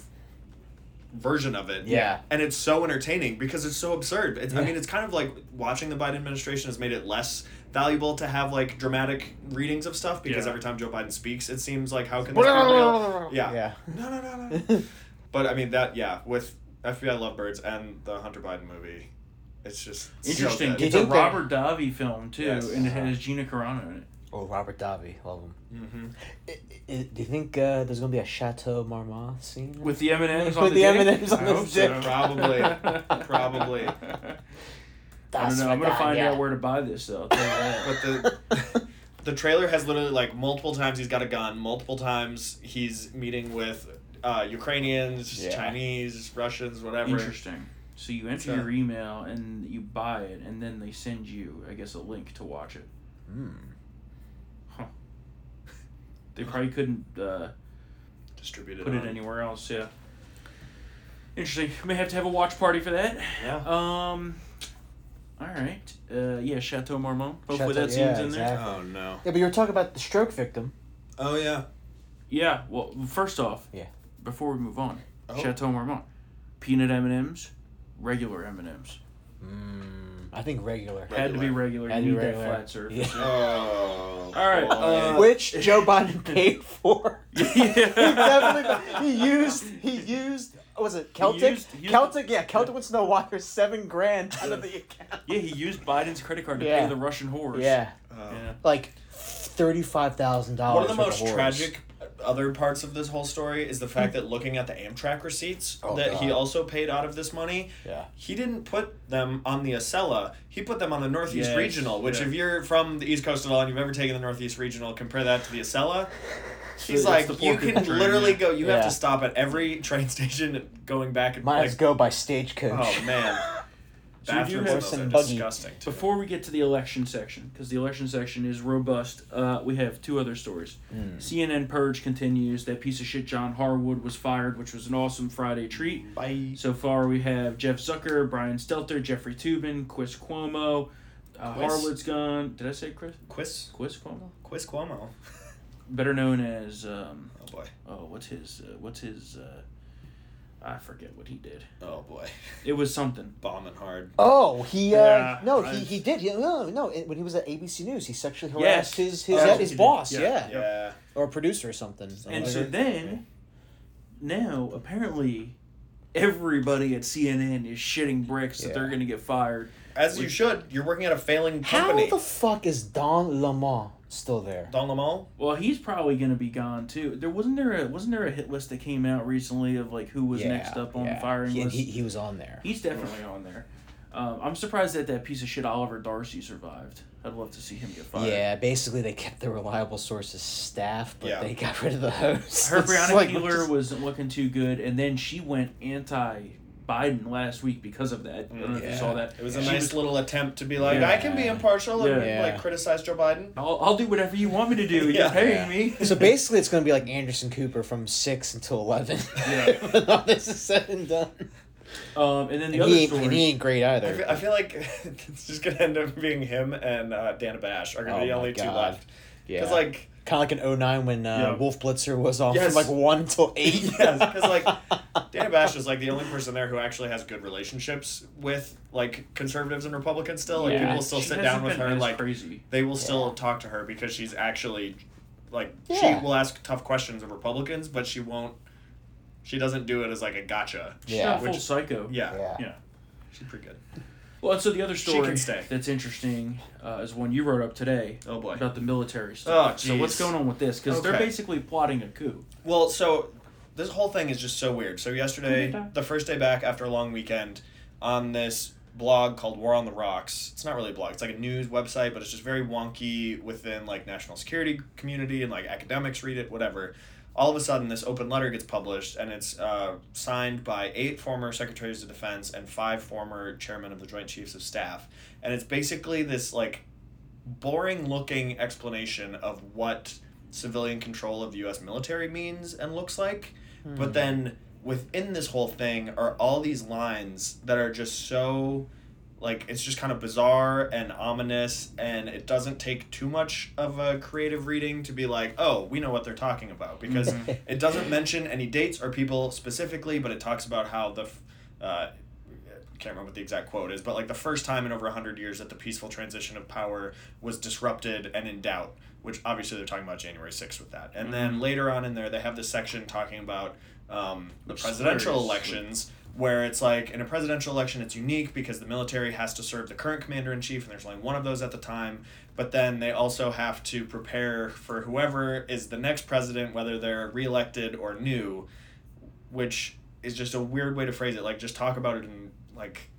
version of it. Yeah. And it's so entertaining because it's so absurd. It's, I mean, it's kind of like watching the Biden administration has made it less valuable to have like dramatic readings of stuff because Yeah. every time Joe Biden speaks, it seems like how can this be real? Yeah. Yeah. No, no, no, no. but I mean that yeah with FBI Lovebirds and the Hunter Biden movie, it's just Interesting. good. Do you it's a Robert Davi film too, Yes. and it has Gina Carano in it. Oh, Robert Davi, love him. Mm-hmm. I- I- do you think uh, there's gonna be a Chateau Marmont scene? With the M and M's on With the, the? M&Ms on I his hope dick. so. Probably. Probably. I That's don't know. I'm gonna guy, find yeah. out where to buy this though. I'll tell you that. But the the trailer has literally like multiple times he's got a gun, multiple times he's meeting with uh, Ukrainians, Yeah. Chinese, Russians, whatever. Interesting. So you enter So- your email and you buy it, and then they send you, I guess, a link to watch it. Hmm. They probably couldn't uh, it. put it anywhere else. Yeah. Interesting. May have to have a watch party for that. Yeah. Um. All right. Uh, yeah, Chateau Marmont. Hopefully Chateau- that scene's yeah, in there. exactly. Oh no. Yeah, but you were talking about the stroke victim. Oh yeah. Yeah. Well, first off. Yeah. Before we move on, Oh. Chateau Marmont, peanut M and M's, regular M and M's. Mm, I think regular. Had to be regular. Had to you be need regular. that flat surface. Yeah. Oh. All right, boy. uh, Which Joe Biden paid for. He definitely he used he used what was it Celtic used- he used- Celtic yeah Celtic wants to know why there's seven grand out of the account. Yeah, he used Biden's credit card to Yeah. pay the Russian whores. Yeah, Oh. Yeah. like thirty five thousand dollars. One of the most tragic other parts of this whole story is the fact that looking at the Amtrak receipts Oh, that he also paid out of this money, Yeah. he didn't put them on the Acela. He put them on the Northeast Yes, Regional, which yeah. if you're from the East Coast at all and you've ever taken the Northeast Regional, compare that to the Acela. He's it's like, you can people train, literally yeah. go. You have to stop at every train station going back and Might like, as go by stagecoach. oh man, So we do bathrooms have in those some are buggy. disgusting. Too. Before we get to the election section, because the election section is robust, uh, we have two other stories. Hmm. CNN purge continues. That piece of shit John Harwood was fired, which was an awesome Friday treat. Bye. So far, we have Jeff Zucker, Brian Stelter, Jeffrey Toobin, Chris Cuomo. Uh, Quiz? Harwood's gone. Did I say Chris? Quiz, Chris Cuomo? Quiz Cuomo. better known as um, Oh boy. oh, what's his uh, what's his uh, I forget what he did. Oh boy. It was something. Bombing hard. Oh, he uh, Yeah, no, he, he did. He, no, no. it- When he was at ABC News, he sexually Yes. harassed his his, Oh, his boss. Yeah. Yeah. Yeah. or a producer or something. And Like- so then, now apparently, everybody at CNN is shitting bricks that they're going to get fired. As you should. You're working at a failing company. how the fuck is Don Lemon still there? Don Lemon? Well, he's probably going to be gone too. There wasn't there a wasn't there a hit list that came out recently of like who was next up on the firing he, list. He, he was on there. He's definitely on there. Um, I'm surprised that that piece of shit Oliver Darcy survived. I'd love to see him get fired. Yeah, basically they kept the reliable sources staff, but Yeah. they got rid of the host. Her It's Brianna like, Keeler just- wasn't looking too good, and then she went anti Biden last week because of that. I don't know if you saw that. It was a She nice little attempt to be like, Yeah. I can be impartial and Yeah. like criticize Joe Biden. I'll, I'll do whatever you want me to do. You're Yeah. paying Yeah. me. So basically, it's going to be like Anderson Cooper from six until eleven. Yeah. when all this is said and done. Um, and then the And other he, ain't, story. and he ain't great I either. feel, I feel like it's just gonna end up being him and uh, Dana Bash are gonna Oh be the my only two God. left. yeah, Because like, kind of like an 09 when uh, Yeah. Wolf Blitzer was off Yes. from like one until eight. yes, because like Dana Bash is like the only person there who actually has good relationships with like conservatives and Republicans. Still, like Yeah. people still She sit down with her. as Like crazy. they will still talk to her because she's actually like Yeah. she will ask tough questions of Republicans, but she won't. She doesn't do it as like a gotcha. She's Yeah. not full psycho. Yeah, Yeah. Yeah. she's pretty good. Well, so the other She story can stay. that's interesting uh, is one you wrote up today Oh boy. about the military stuff. Oh, so what's going on with this? Because they're basically plotting a coup. Well, so this whole thing is just so weird. So yesterday, the first day back after a long weekend, on this blog called War on the Rocks. It's not really a blog. It's like a news website, but it's just very wonky within like national security community and like academics read it, whatever. All of a sudden, this open letter gets published, and it's uh, signed by eight former secretaries of defense and five former chairmen of the Joint Chiefs of Staff, and it's basically this like boring looking explanation of what civilian control of the US military means and looks like. But then within this whole thing are all these lines that are just so like it's just kind of bizarre and ominous and it doesn't take too much of a creative reading to be like oh we know what they're talking about because it doesn't mention any dates or people specifically but it talks about how the f- uh, can't remember what the exact quote is, but like the first time in over 100 years that the peaceful transition of power was disrupted and in doubt, which obviously they're talking about January 6th with that. And then later on in there, they have this section talking about um, the presidential slurs. elections, where it's like in a presidential election, it's unique because the military has to serve the current commander in chief, and there's only one of those at the time. But then they also have to prepare for whoever is the next president, whether they're reelected or new, which is just a weird way to phrase it. Like, just talk about it and like,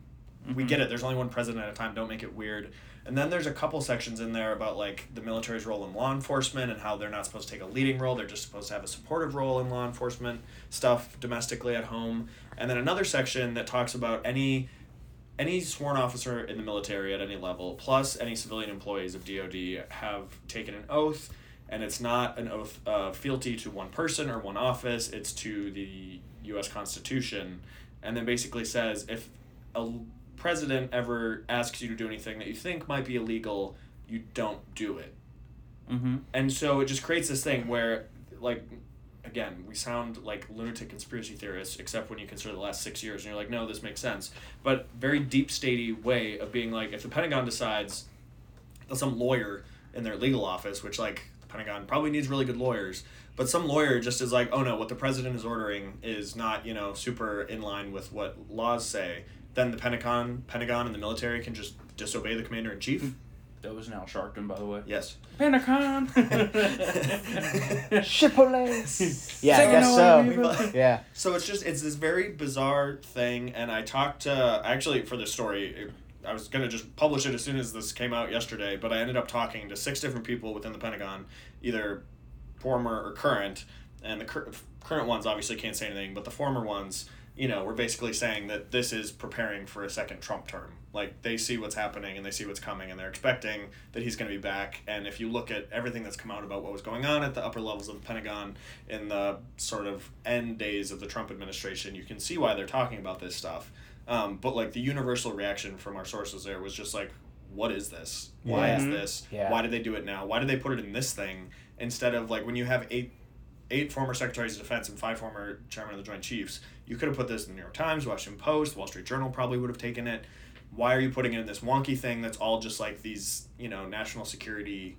we get it. Mm-hmm. There's only one president at a time. Don't make it weird. And then there's a couple sections in there about like the military's role in law enforcement and how they're not supposed to take a leading role. They're just supposed to have a supportive role in law enforcement stuff domestically at home. And then another section that talks about any any sworn officer in the military at any level, plus any civilian employees of DoD, have taken an oath, and it's not an oath of fealty to one person or one office. It's to the U.S. Constitution, and then basically says if a president ever asks you to do anything that you think might be illegal, you don't do it. Mm-hmm. And so it just creates this thing where, like, again, we sound like lunatic conspiracy theorists, except when you consider the last six years, and you're like, no, this makes sense. But very deep statey way of being like, if the Pentagon decides that some lawyer in their legal office, which like the Pentagon probably needs really good lawyers, but some lawyer just is like, oh no, what the president is ordering is not you know super in line with what laws say. Then the Pentagon, Pentagon, and the military can just disobey the commander in chief. Hmm. That was Al Sharpton, by the way. Yes. Pentagon. Chipotle. yeah, I guess so. Yeah. So it's just it's this very bizarre thing, and I talked to actually for this story. It, I was gonna just publish it as soon as this came out yesterday, but I ended up talking to six different people within the Pentagon, either former or current, and the cur- current ones obviously can't say anything, but the former ones, you know, we're basically saying that this is preparing for a second Trump term. Like they see what's happening and they see what's coming, and they're expecting that he's going to be back. And if you look at everything that's come out about what was going on at the upper levels of the Pentagon in the sort of end days of the Trump administration, you can see why they're talking about this stuff. Um, but like the universal reaction from our sources there was just like, what is this? Why is this? Yeah. Why did they do it now? Why did they put it in this thing? instead of like when you have eight eight former secretaries of defense and five former chairman of the Joint Chiefs. You could have put this in the New York Times, Washington Post, Wall Street Journal probably would have taken it. Why are you putting it in this wonky thing that's all just like these, you know, national security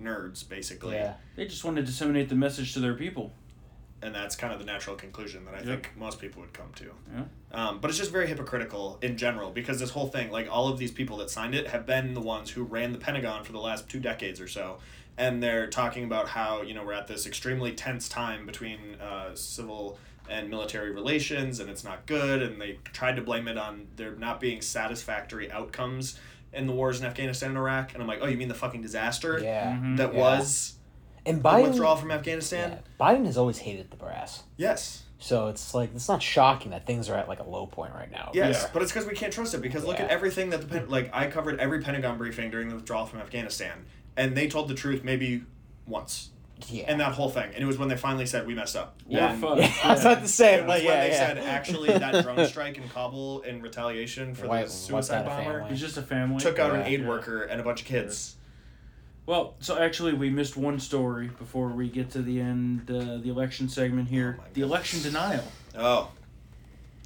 nerds basically? Yeah. They just want to disseminate the message to their people. And that's kind of the natural conclusion that I Yep. think most people would come to. Yeah. Um, but it's just very hypocritical in general because this whole thing, like all of these people that signed it, have been the ones who ran the Pentagon for the last two decades or so. And they're talking about how, you know, we're at this extremely tense time between uh, civil and military relations and it's not good. And they tried to blame it on there not being satisfactory outcomes in the wars in Afghanistan and Iraq. And I'm like, oh, you mean the fucking disaster Yeah. Mhm. that Yeah. was And the Biden, withdrawal from Afghanistan? yeah, Biden has always hated the brass. Yes. So it's like it's not shocking that things are at like a low point right now. Yes, Yeah. but it's because we can't trust it. Because look at everything that the pen, like I covered every Pentagon briefing during the withdrawal from Afghanistan, and they told the truth maybe once Yeah. in that whole thing, and it was when they finally said we messed up. Yeah, And fuck. yeah, I was about to say, It was like, when yeah, they yeah. said actually that drone strike in Kabul in retaliation for Why- the suicide bomber family? It's just a family. took out an aid Yeah. worker and a bunch of kids. Well, so actually, we missed one story before we get to the end, uh, the election segment here. Oh the election denial. Oh,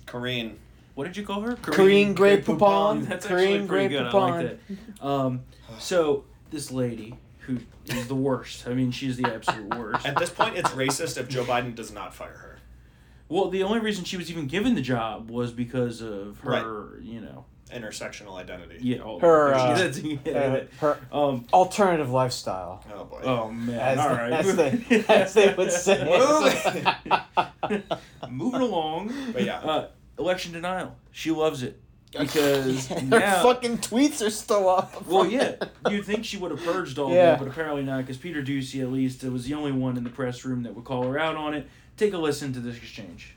Karine. What did you call her? Karine Grey Poupon. That's Karine actually pretty Grey good. I Poupon. like that. Um, so this lady who is the worst. I mean, she's the absolute worst. At this point, it's racist if Joe Biden does not fire her. Well, the only reason she was even given the job was because of her, you know, Intersectional identity. yeah, all Her, that. uh, yeah. Her um. alternative lifestyle. Oh boy. Oh man. As, all the- right. as, they, as they would say. Moving along. But yeah. Uh, election denial. She loves it because her now. fucking tweets are still up. Well, yeah, you'd think she would have purged all Yeah. that, but apparently not, because Peter Doocy, at least, was the only one in the press room that would call her out on it. Take a listen to this exchange.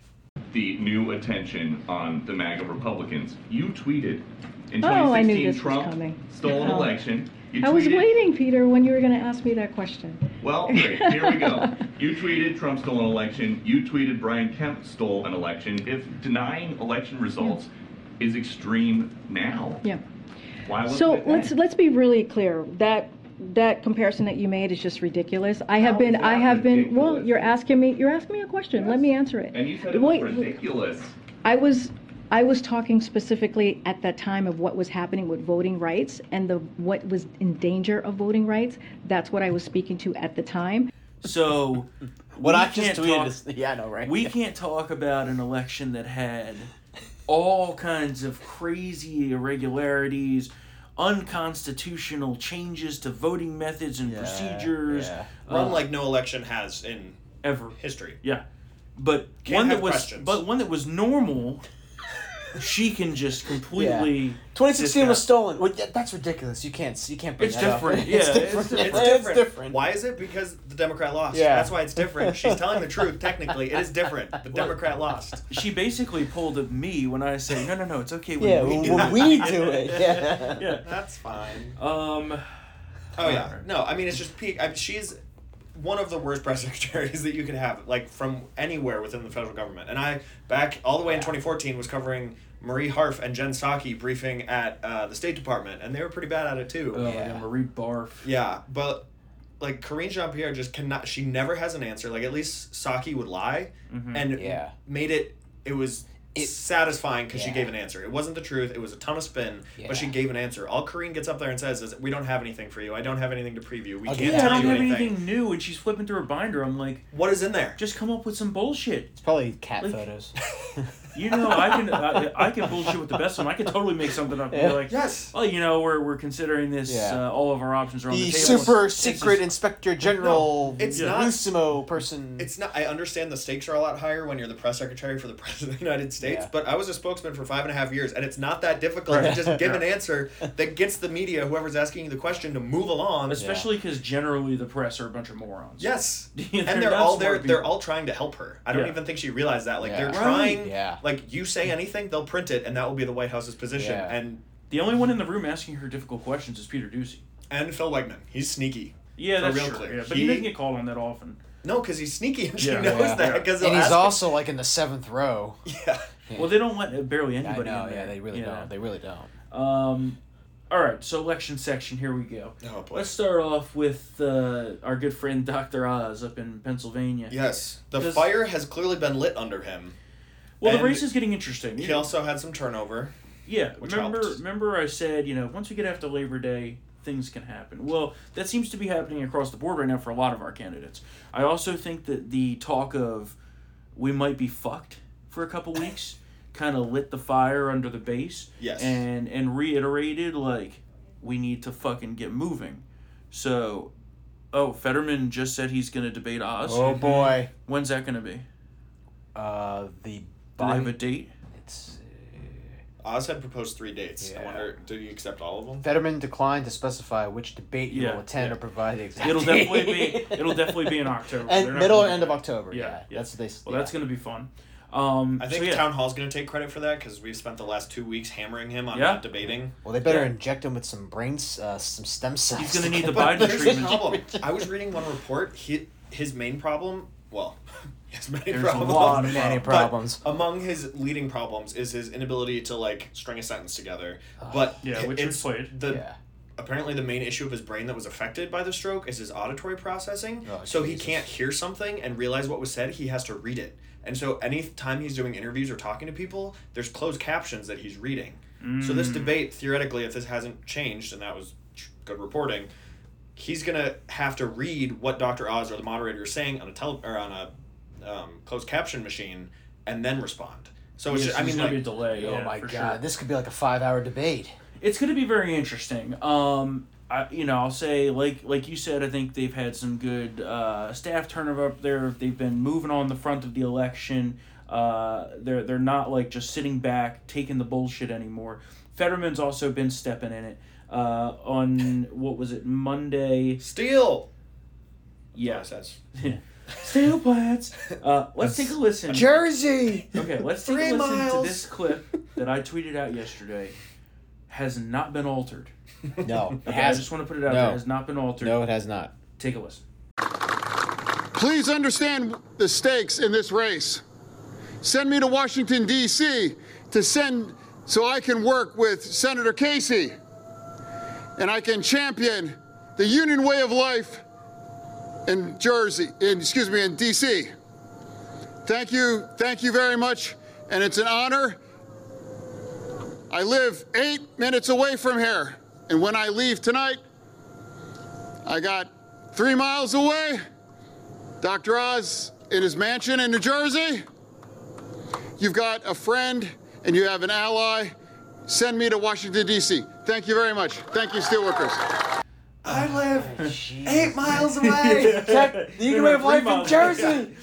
the new attention on the MAGA Republicans. You tweeted in 2016 Oh, I knew this was Trump coming. stole an Oh. election. You I was waiting, Peter, when you were going to ask me that question. Well, great. Here we go. You tweeted Trump stole an election. You tweeted Brian Kemp stole an election. If denying election results is extreme now, Yeah. why So let's let's be really clear. That that comparison that you made is just ridiculous. I have How been I that have been well, you're asking me you're asking me a question. Let me answer it. And you said it was Wait, ridiculous. I was I was talking specifically at that time of what was happening with voting rights and the what was in danger of voting rights. That's what I was speaking to at the time. So, What we I can't tweeted talk- is yeah, I know, right? we can't talk about an election that had all kinds of crazy irregularities, unconstitutional changes to voting methods and Yeah, procedures. yeah. Run uh, like no election has in ever. history. Yeah, but Can't one have that was, questions. but one that was normal. She can just completely. 2016 was stolen. Well, yeah, that's ridiculous. You can't. You can't bring It's that different. It's Yeah, it's different. different. It's different. different. Why is it? Because the Democrat lost. Yeah. That's why it's different. She's telling the truth. Technically, it is different. The Democrat lost. She basically pulled at me when I say, "No, no, no, it's okay when Yeah, we when, do when it." we do it. Yeah. yeah. That's fine. Um. Oh yeah. No, I mean it's just peak. I mean, she's one of the worst press secretaries that you could have, like from anywhere within the federal government. And I back all the way in 2014 was covering Marie Harf and Jen Psaki briefing at uh, the State Department, and they were pretty bad at it too. Oh, Yeah. yeah. Marie Barf. Yeah, but like Karine Jean Pierre just cannot. She never has an answer. Like at least Psaki would lie, Mm-hmm. and Yeah. made it. It was It- satisfying because she gave an answer. It wasn't the truth. It was a ton of spin, but she gave an answer. All Karine gets up there and says is, "We don't have anything for you. I don't have anything to preview. We I'll can't give Yeah, I tell don't you have anything. anything new, and she's flipping through her binder. I'm like, What is in there? just come up with some bullshit. It's probably cat Like- photos. You know, I can I, I can bullshit with the best of them. I can totally make something up and Yeah. be like, yes. oh, you know, we're, we're considering this. Yeah. Uh, all of our options are on the, the table. super It's secret just- inspector general, No, it's Yeah. not- Bellissimo person. It's not. I understand the stakes are a lot higher when you're the press secretary for the president of the United States. Yeah. But I was a spokesman for five and a half years, and it's not that difficult to just give an answer that gets the media, whoever's asking you the question, to move along. Especially because generally the press are a bunch of morons. Yes, They're and they're all smart they're they're all trying to help her. I don't Yeah. even think she realized that. Like Yeah. they're Right. trying. Yeah. Like you say anything, they'll print it, and that will be the White House's position. Yeah. And The only one in the room asking her difficult questions is Peter Doocy. and Phil Wegmann, he's sneaky. Yeah, For that's real true. clear. Yeah, but He- he, doesn't get called on that often. No, because he's sneaky, and she Yeah. knows Yeah. that. Because and he's also like in the seventh row. yeah. Well, they don't let barely I anybody know. in there. Yeah, they really you don't. They really don't. Um, All right, so election section. Here we go. Oh boy. Let's start off with uh, our good friend Dr. Oz up in Pennsylvania. Yes, the Does- fire has clearly been lit under him. Well, the race is getting interesting. He also had some turnover. Yeah, which remember helped. remember I said, you know, once we get after Labor Day, things can happen. Well, that seems to be happening across the board right now for a lot of our candidates. I also think that the talk of we might be fucked for a couple weeks kind of lit the fire under the base Yes. and and reiterated like we need to fucking get moving. So, oh, Fetterman just said he's going to debate Oz. Oh boy. When's that going to be? Uh, the Do they have a body. date? It's, Oz had proposed three dates. I Yeah. wonder, did you accept all of them? Fetterman declined to specify which debate you Yeah, will attend yeah. or provide the exact. It'll date. definitely be it'll definitely be in October. And middle or end of October. Yeah, Yeah, yeah. that's what they. Well, that's going to be fun. Um, I think so, yeah. Town Hall's going to take credit for that because we've spent the last two weeks hammering him on Yeah. not debating. Well, they better Yeah. inject him with some brains, uh, some stem cells. He's gonna need the get Biden him- treatment. I was reading one report. He, his main problem, well, his many There's a lot of Many but problems. among his leading problems is his inability to like string a sentence together. But Yeah, which it's played. The Yeah. apparently the main issue of his brain that was affected by the stroke is his auditory processing. Oh, so he can't hear something and realize what was said. He has to read it. And so anytime he's doing interviews or talking to people, there's closed captions that he's reading. So this mm. debate, theoretically, if this hasn't changed, and that was good reporting, he's gonna have to read what Dr. Oz or the moderator is saying on a tele or on a um, closed caption machine, and then respond. So it's Yes, just, I mean, gonna like, be a delay. Oh yeah, my god, sure. this could be like a five-hour debate. It's going to be very interesting. Um, I, you know, I'll say like like you said, I think they've had some good uh, staff turnover up there. They've been moving on the front of the election. Uh, they're they're not like just sitting back taking the bullshit anymore. Fetterman's also been stepping in it. Uh, on what was it Monday? steal. Yeah, says. Steel plants. Uh, let's take a listen. Jersey. Okay, let's take Three a listen miles. to this clip that I tweeted out yesterday. Has not been altered. No, it Okay, I has. just want to put it out No. there. Has not been altered. No, it has not. Take a listen. Please understand the stakes in this race. Send me to Washington, D.C. to send so I can work with Senator Casey and I can champion the union way of life in Jersey, in, excuse me, in D.C. Thank you, thank you very much, and it's an honor. I live eight minutes away from here, and when I leave tonight, I got three miles away. Dr. Oz in his mansion in New Jersey. You've got a friend and you have an ally. Send me to Washington, D.C. Thank you very much. Thank you, Steelworkers. I live eight miles away. The union way of life in Jersey.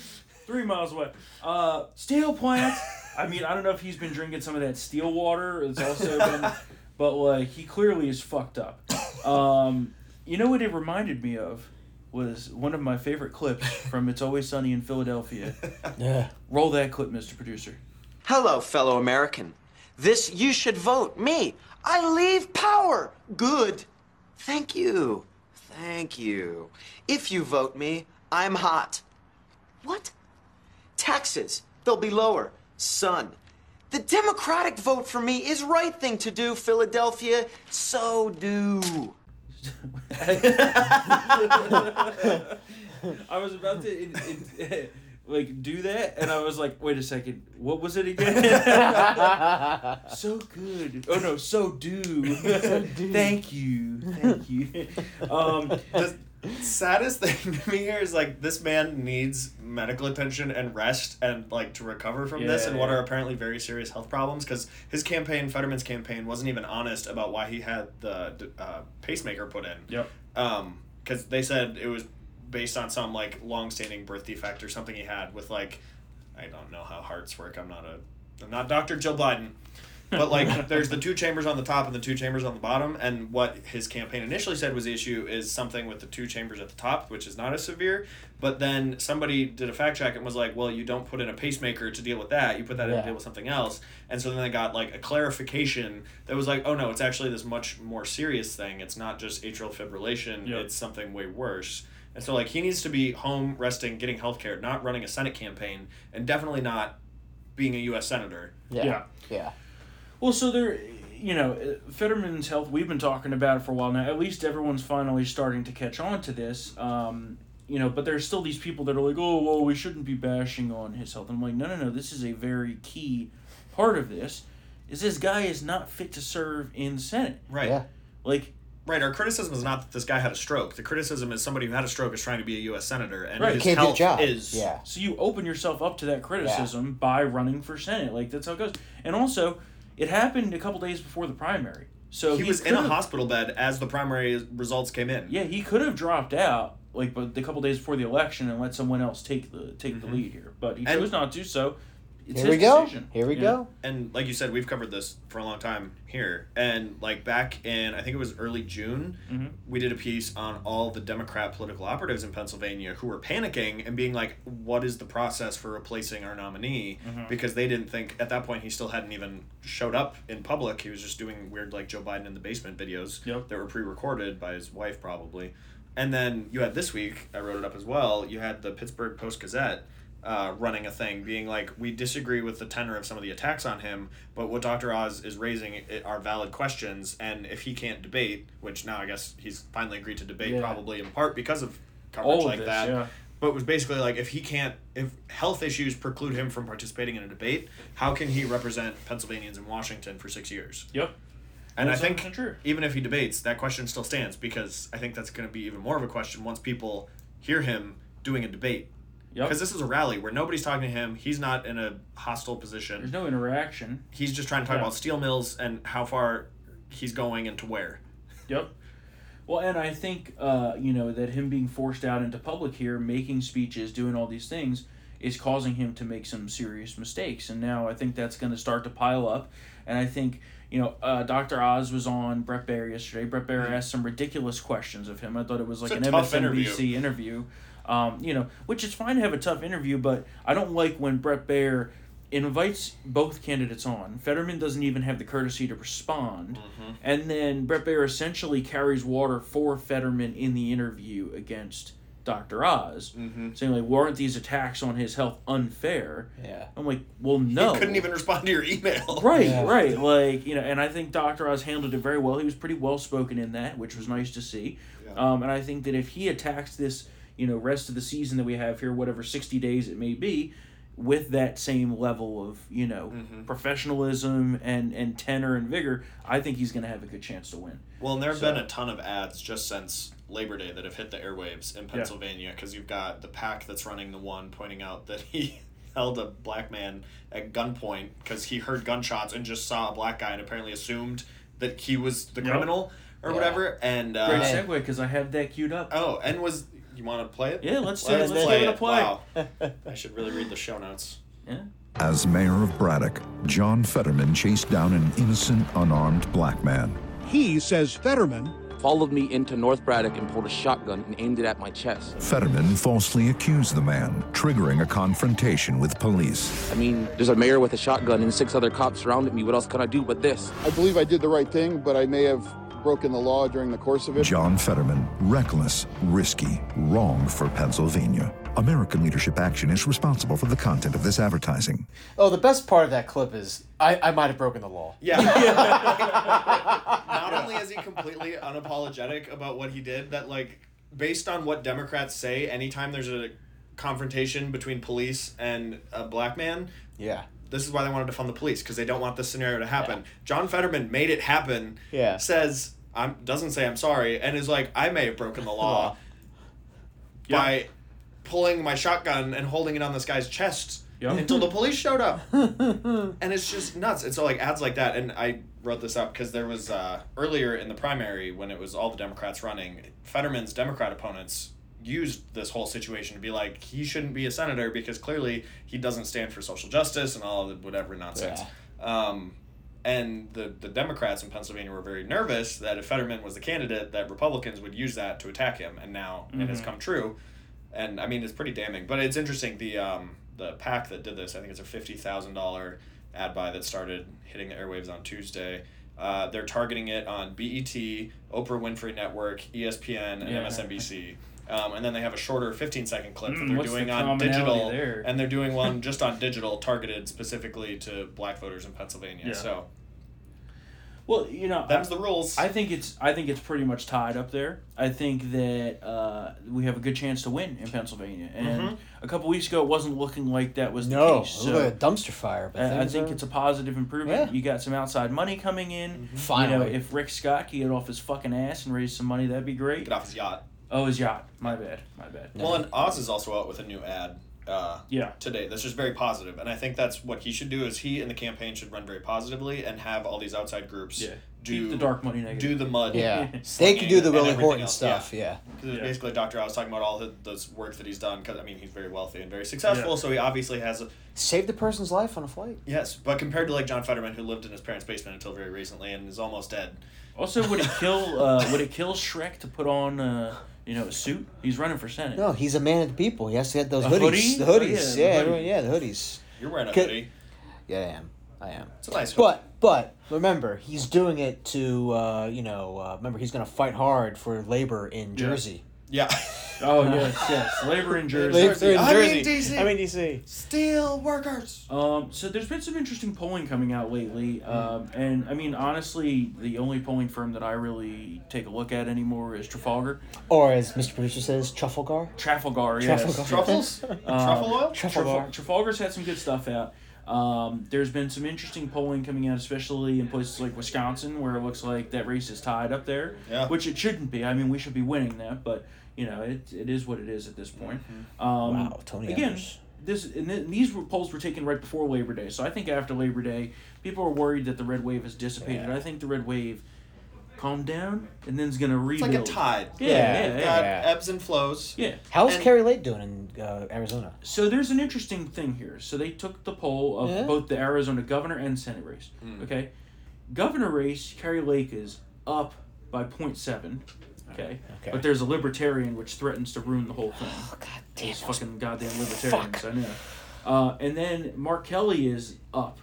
Three miles away. Uh, steel plants. I mean, I don't know if he's been drinking some of that steel water. It's also been, but like he clearly is fucked up. Um, you know what it reminded me of was one of my favorite clips from "It's Always Sunny in Philadelphia." Yeah. Roll that clip, Mr. Producer. Hello, fellow American. This you should vote me. I leave power. Good. Thank you. Thank you. If you vote me, I'm hot. What? Taxes. They'll be lower. Son, The Democratic vote for me is right thing to do, Philadelphia. So do. I was about to in, in, like do that, and I was like, wait a second, what was it again? so good. Oh no, so do. Thank you, thank you. Um, the saddest thing to me here is like this man needs medical attention and rest and like to recover from this Yeah, and what yeah. are apparently very serious health problems because his campaign Fetterman's campaign wasn't even honest about why he had the uh, pacemaker put in Yep. um because they said it was based on some like long-standing birth defect or something he had with like I don't know how hearts work I'm not a I'm not Dr. Joe Biden but like there's the two chambers on the top and the two chambers on the bottom and what his campaign initially said was the issue is something with the two chambers at the top which is not as severe but then somebody did a fact check and was like well you don't put in a pacemaker to deal with that you put that in Yeah. to deal with something else and so then they got like a clarification that was like oh no it's actually this much more serious thing it's not just atrial fibrillation Yep. it's something way worse and so like he needs to be home resting getting health care not running a senate campaign and definitely not being a us senator Yeah. Yeah. Yeah. Well, so there, you know, uh, Fetterman's health, we've been talking about it for a while now. At least everyone's finally starting to catch on to this. Um, you know, but there's still these people that are like, oh, well, we shouldn't be bashing on his health. And I'm like, no, no, no, this is a very key part of this. Is this guy is not fit to serve in the Senate. Right. Yeah. Like, Right. Our criticism is not that this guy had a stroke. The criticism is somebody who had a stroke is trying to be a U.S. senator, and Right. his Can't health job. is Yeah. So you open yourself up to that criticism by running for senate. Like that's how it goes. And also, it happened a couple days before the primary. So He was in a hospital bed as the primary results came in. Yeah, he could have dropped out like but the couple days before the election and let someone else take the take the lead here. But he Mm-hmm. And- chose not to. So it's Here his we go. decision. Here we Yeah. go. and like you said, we've covered this for a long time here. And like back in, I think it was early June, Mm-hmm. we did a piece on all the Democrat political operatives in Pennsylvania who were panicking and being like, "What is the process for replacing our nominee?" Mm-hmm. Because they didn't think at that point he still hadn't even showed up in public. He was just doing weird like Joe Biden in the basement videos Yep. that were pre-recorded by his wife probably. And then you had this week, I wrote it up as well. You had the Pittsburgh Post Gazette uh, running a thing, being like, we disagree with the tenor of some of the attacks on him, but what Dr. Oz is raising are valid questions, and if he can't debate, which now I guess he's finally agreed to debate, Yeah. probably in part because of coverage All like this, that. yeah. But it was basically like, if he can't, if health issues preclude him from participating in a debate, how can he represent Pennsylvanians in Washington for six years? Yep. And I think even if he debates, that question still stands because I think that's going to be even more of a question once people hear him doing a debate. Yep. Because this is a rally where nobody's talking to him. He's not in a hostile position. There's no interaction. He's just trying to talk Yeah. about steel mills and how far he's going and to where. Yep. Well, and I think uh, you know that him being forced out into public here, making speeches, doing all these things, is causing him to make some serious mistakes. And now I think that's going to start to pile up. And I think you know uh, Dr. Oz was on Bret Baier yesterday. Bret Baier asked some ridiculous questions of him. I thought it was like Mm-hmm. An MSNBC interview. Um, you know, which is fine to have a tough interview, but I don't like when Bret Baier invites both candidates on. Fetterman doesn't even have the courtesy to respond. Mm-hmm. And then Bret Baier essentially carries water for Fetterman in the interview against Dr. Oz, Mm-hmm. saying, like, weren't these attacks on his health unfair? Yeah. I'm like, well, no. He couldn't even respond to your email. Right, Yeah. right. Like, you know, and I think Dr. Oz handled it very well. He was pretty well spoken in that, which was nice to see. Um, and I think that if he attacks this, you know, rest of the season that we have here, whatever 60 days it may be, with that same level of, you know, professionalism and, and tenor and vigor, I think he's going to have a good chance to win. Well, and there have So- been a ton of ads just since Labor Day that have hit the airwaves in Pennsylvania because you've got the pack that's running the one pointing out that he held a black man at gunpoint because he heard gunshots and just saw a black guy and apparently assumed that he was the Yep. criminal or Yeah. whatever. And uh, Great segue because I have that queued up. oh, and was you want to play it? Yeah, let's do Let's. Let's play give it a play. Wow. I should really read the show notes. Yeah. As mayor of Braddock, John Fetterman chased down an innocent, unarmed black man. He says Fetterman followed me into North Braddock and pulled a shotgun and aimed it at my chest. Fetterman falsely accused the man, triggering a confrontation with police. I mean, there's a mayor with a shotgun and six other cops surrounded me. What else could I do but this? I believe I did the right thing, but I may have broken the law during the course of it. John Fetterman, reckless, risky, wrong for Pennsylvania. American Leadership Action is responsible for the content of this advertising. Oh, the best part of that clip is I, I might have broken the law. Yeah. Not only is he completely unapologetic about what he did, that like based on what Democrats say, anytime there's a confrontation between police and a black man, Yeah. This is why they wanted to fund the police because they don't want this scenario to happen. John Fetterman made it happen. Yeah. Says I'm doesn't say I'm sorry and is like I may have broken the law by pulling my shotgun and holding it on this guy's chest Yep. until the police showed up. and it's just nuts. It's all like ads like that, and I wrote this up because there was uh, earlier in the primary when it was all the Democrats running, Fetterman's Democrat opponents used this whole situation to be like he shouldn't be a senator because clearly he doesn't stand for social justice and all of the whatever nonsense. Um, and the, the Democrats in Pennsylvania were very nervous that if Fetterman was the candidate, that Republicans would use that to attack him. And now it has come true. And I mean, it's pretty damning. But it's interesting. The um, the PAC that did this, I think it's a fifty thousand dollar ad buy that started hitting the airwaves on Tuesday. Uh, they're targeting it on BET, Oprah Winfrey Network, ESPN, and Yeah. MSNBC. Um, and then they have a shorter 15 second clip that Mm, they're what's the doing on digital. there? And they're doing one just on digital targeted specifically to black voters in Pennsylvania. Yeah. So Well, you know, that's the rules. I think it's I think it's pretty much tied up there. I think that uh, we have a good chance to win in Pennsylvania, and Mhm. a couple weeks ago it wasn't looking like that was the No, case. it looked like a dumpster fire. But I, I think are- it's a positive improvement. Yeah. You got some outside money coming in. You know, Finally. if Rick Scott can get off his fucking ass and raise some money, that'd be great. Get off his yacht. Oh, his yacht. My bad. My bad. Well, and Oz is also out with a new ad. Uh, Yeah. Today, that's just very positive, and I think that's what he should do. Is he and the campaign should run very positively and have all these outside groups Yeah. do Keep the dark money negative. do the mud. Yeah. They slinging could do the and Willie Horton else. stuff, yeah. Because Yeah. basically, Doctor Oz talking about all the this work that he's done. Because I mean, he's very wealthy and very successful, Yeah. so he obviously has. A, saved a person's life on a flight. yes, but compared to like John Fetterman, who lived in his parents' basement until very recently and is almost dead. Also, would it kill? Uh, would it kill Shrek to put on, uh, you know, a suit? He's running for senate. No, he's a man of the people. He has to get those A hoodies. hoodie? The Oh, hoodies. yeah, the yeah, hoodie. everyone- yeah, the hoodies. You're wearing a Could- hoodie. Yeah, I am. I am. It's a nice hoodie. But but remember, he's doing it to uh, you know. Uh, remember, he's going to fight hard for labor in Jersey. Yeah. Oh yes, yes. Labor in Jersey. Labor in I mean Jersey. DC. I mean DC. Steel workers. Um, so there's been some interesting polling coming out lately, um, and I mean honestly, the only polling firm that I really take a look at anymore is Trafalgar, Or as Mr. Producer says, Trafalgar. Trafalgar, yes. Trafalgar. Truffles? Um, Truffle oil? Trafalgar. Trafal- Trafalgar's had some good stuff out. Um, there's been some interesting polling coming out, especially in places like Wisconsin, where it looks like that race is tied up there, Yeah. which it shouldn't be. I mean, we should be winning that, but you know, it, it is what it is at this point. Mm-hmm. Um, Wow, Tony again, Evers. this and th- these were- polls were taken right before Labor Day, so I think after Labor Day, people are worried that the red wave has dissipated. Yeah. I think the red wave calmed down and then it's gonna It's like a tide. Yeah, Yeah, yeah, yeah. Got Yeah. ebbs and flows. yeah. How's And- Kari Lake doing in uh, Arizona? So there's an interesting thing here. So they took the poll of Yeah. both the Arizona governor and Senate race. Hmm. Okay, governor race, Kari Lake is up by 0.7. Okay. Okay. but there's a libertarian which threatens to ruin the whole thing. Oh, God damn. Those those- fucking goddamn libertarians, I know. Uh, and then Mark Kelly is up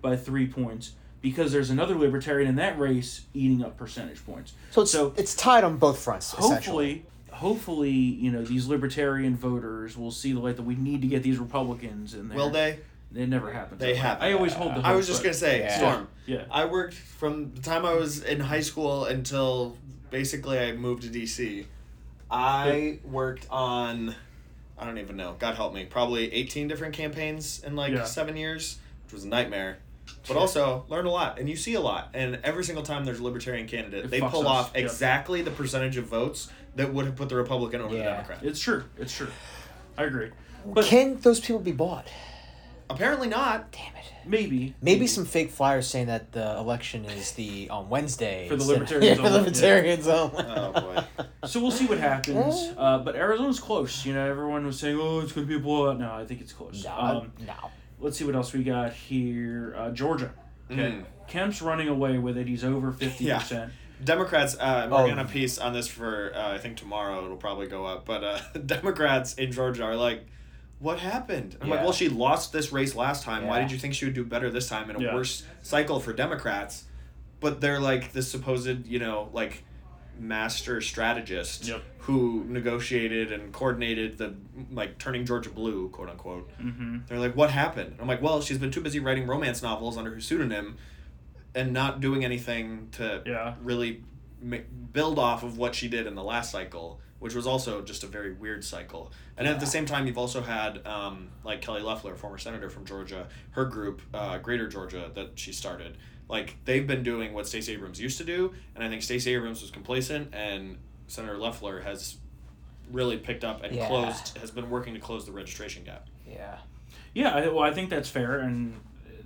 by three points because there's another libertarian in that race eating up percentage points. So it's, so it's tied on both fronts. essentially. hopefully hopefully you know these libertarian voters will see the light that we need to get these republicans in there Will they? it never happens They that way. have. i always hold the I was just gonna say, Yeah. Storm. yeah I worked from the time I was in high school until basically I moved to DC. I worked on, I don't even know. God help me. Probably eighteen different campaigns in like Yeah. seven years, which was a nightmare. But also learn a lot, and you see a lot. And every single time there's a libertarian candidate, It they pull us, off yep. exactly the percentage of votes that would have put the Republican over the Democrat. it's true it's true i agree but Can those people be bought? Apparently not. Damn it. maybe Maybe some fake flyers saying that the election is the on Wednesday For the libertarians Yeah, for the only, libertarians only. Oh boy. so we'll see what happens uh, but arizona's close you know everyone was saying oh it's going to be a blowout no i think it's close No, um, no. Let's see what else we got here uh, georgia okay Mm. kemp's running away with it he's over 50% Democrats, uh, we're Oh. gonna piece on this for uh, I think tomorrow. It'll probably go up. But uh, Democrats in Georgia are like, "What happened?" I'm like, "Well, she lost this race last time. Why did you think she would do better this time in a Yeah. worse cycle for Democrats?" But they're like this supposed, you know, like master strategist Yep. who negotiated and coordinated the like turning Georgia blue, quote unquote. mm-hmm. They're like, "What happened?" I'm like, "Well, she's been too busy writing romance novels under her pseudonym, and not doing anything to Yeah. really ma- build off of what she did in the last cycle, which was also just a very weird cycle. And at the same time, you've also had um, like Kelly Loeffler, former senator from Georgia, her group, uh, Greater Georgia, that she started. Like they've been doing what Stacey Abrams used to do, and I think Stacey Abrams was complacent, and Senator Loeffler has really picked up and Yeah. closed has been working to close the registration gap. Yeah. Yeah, I, well, I think that's fair, and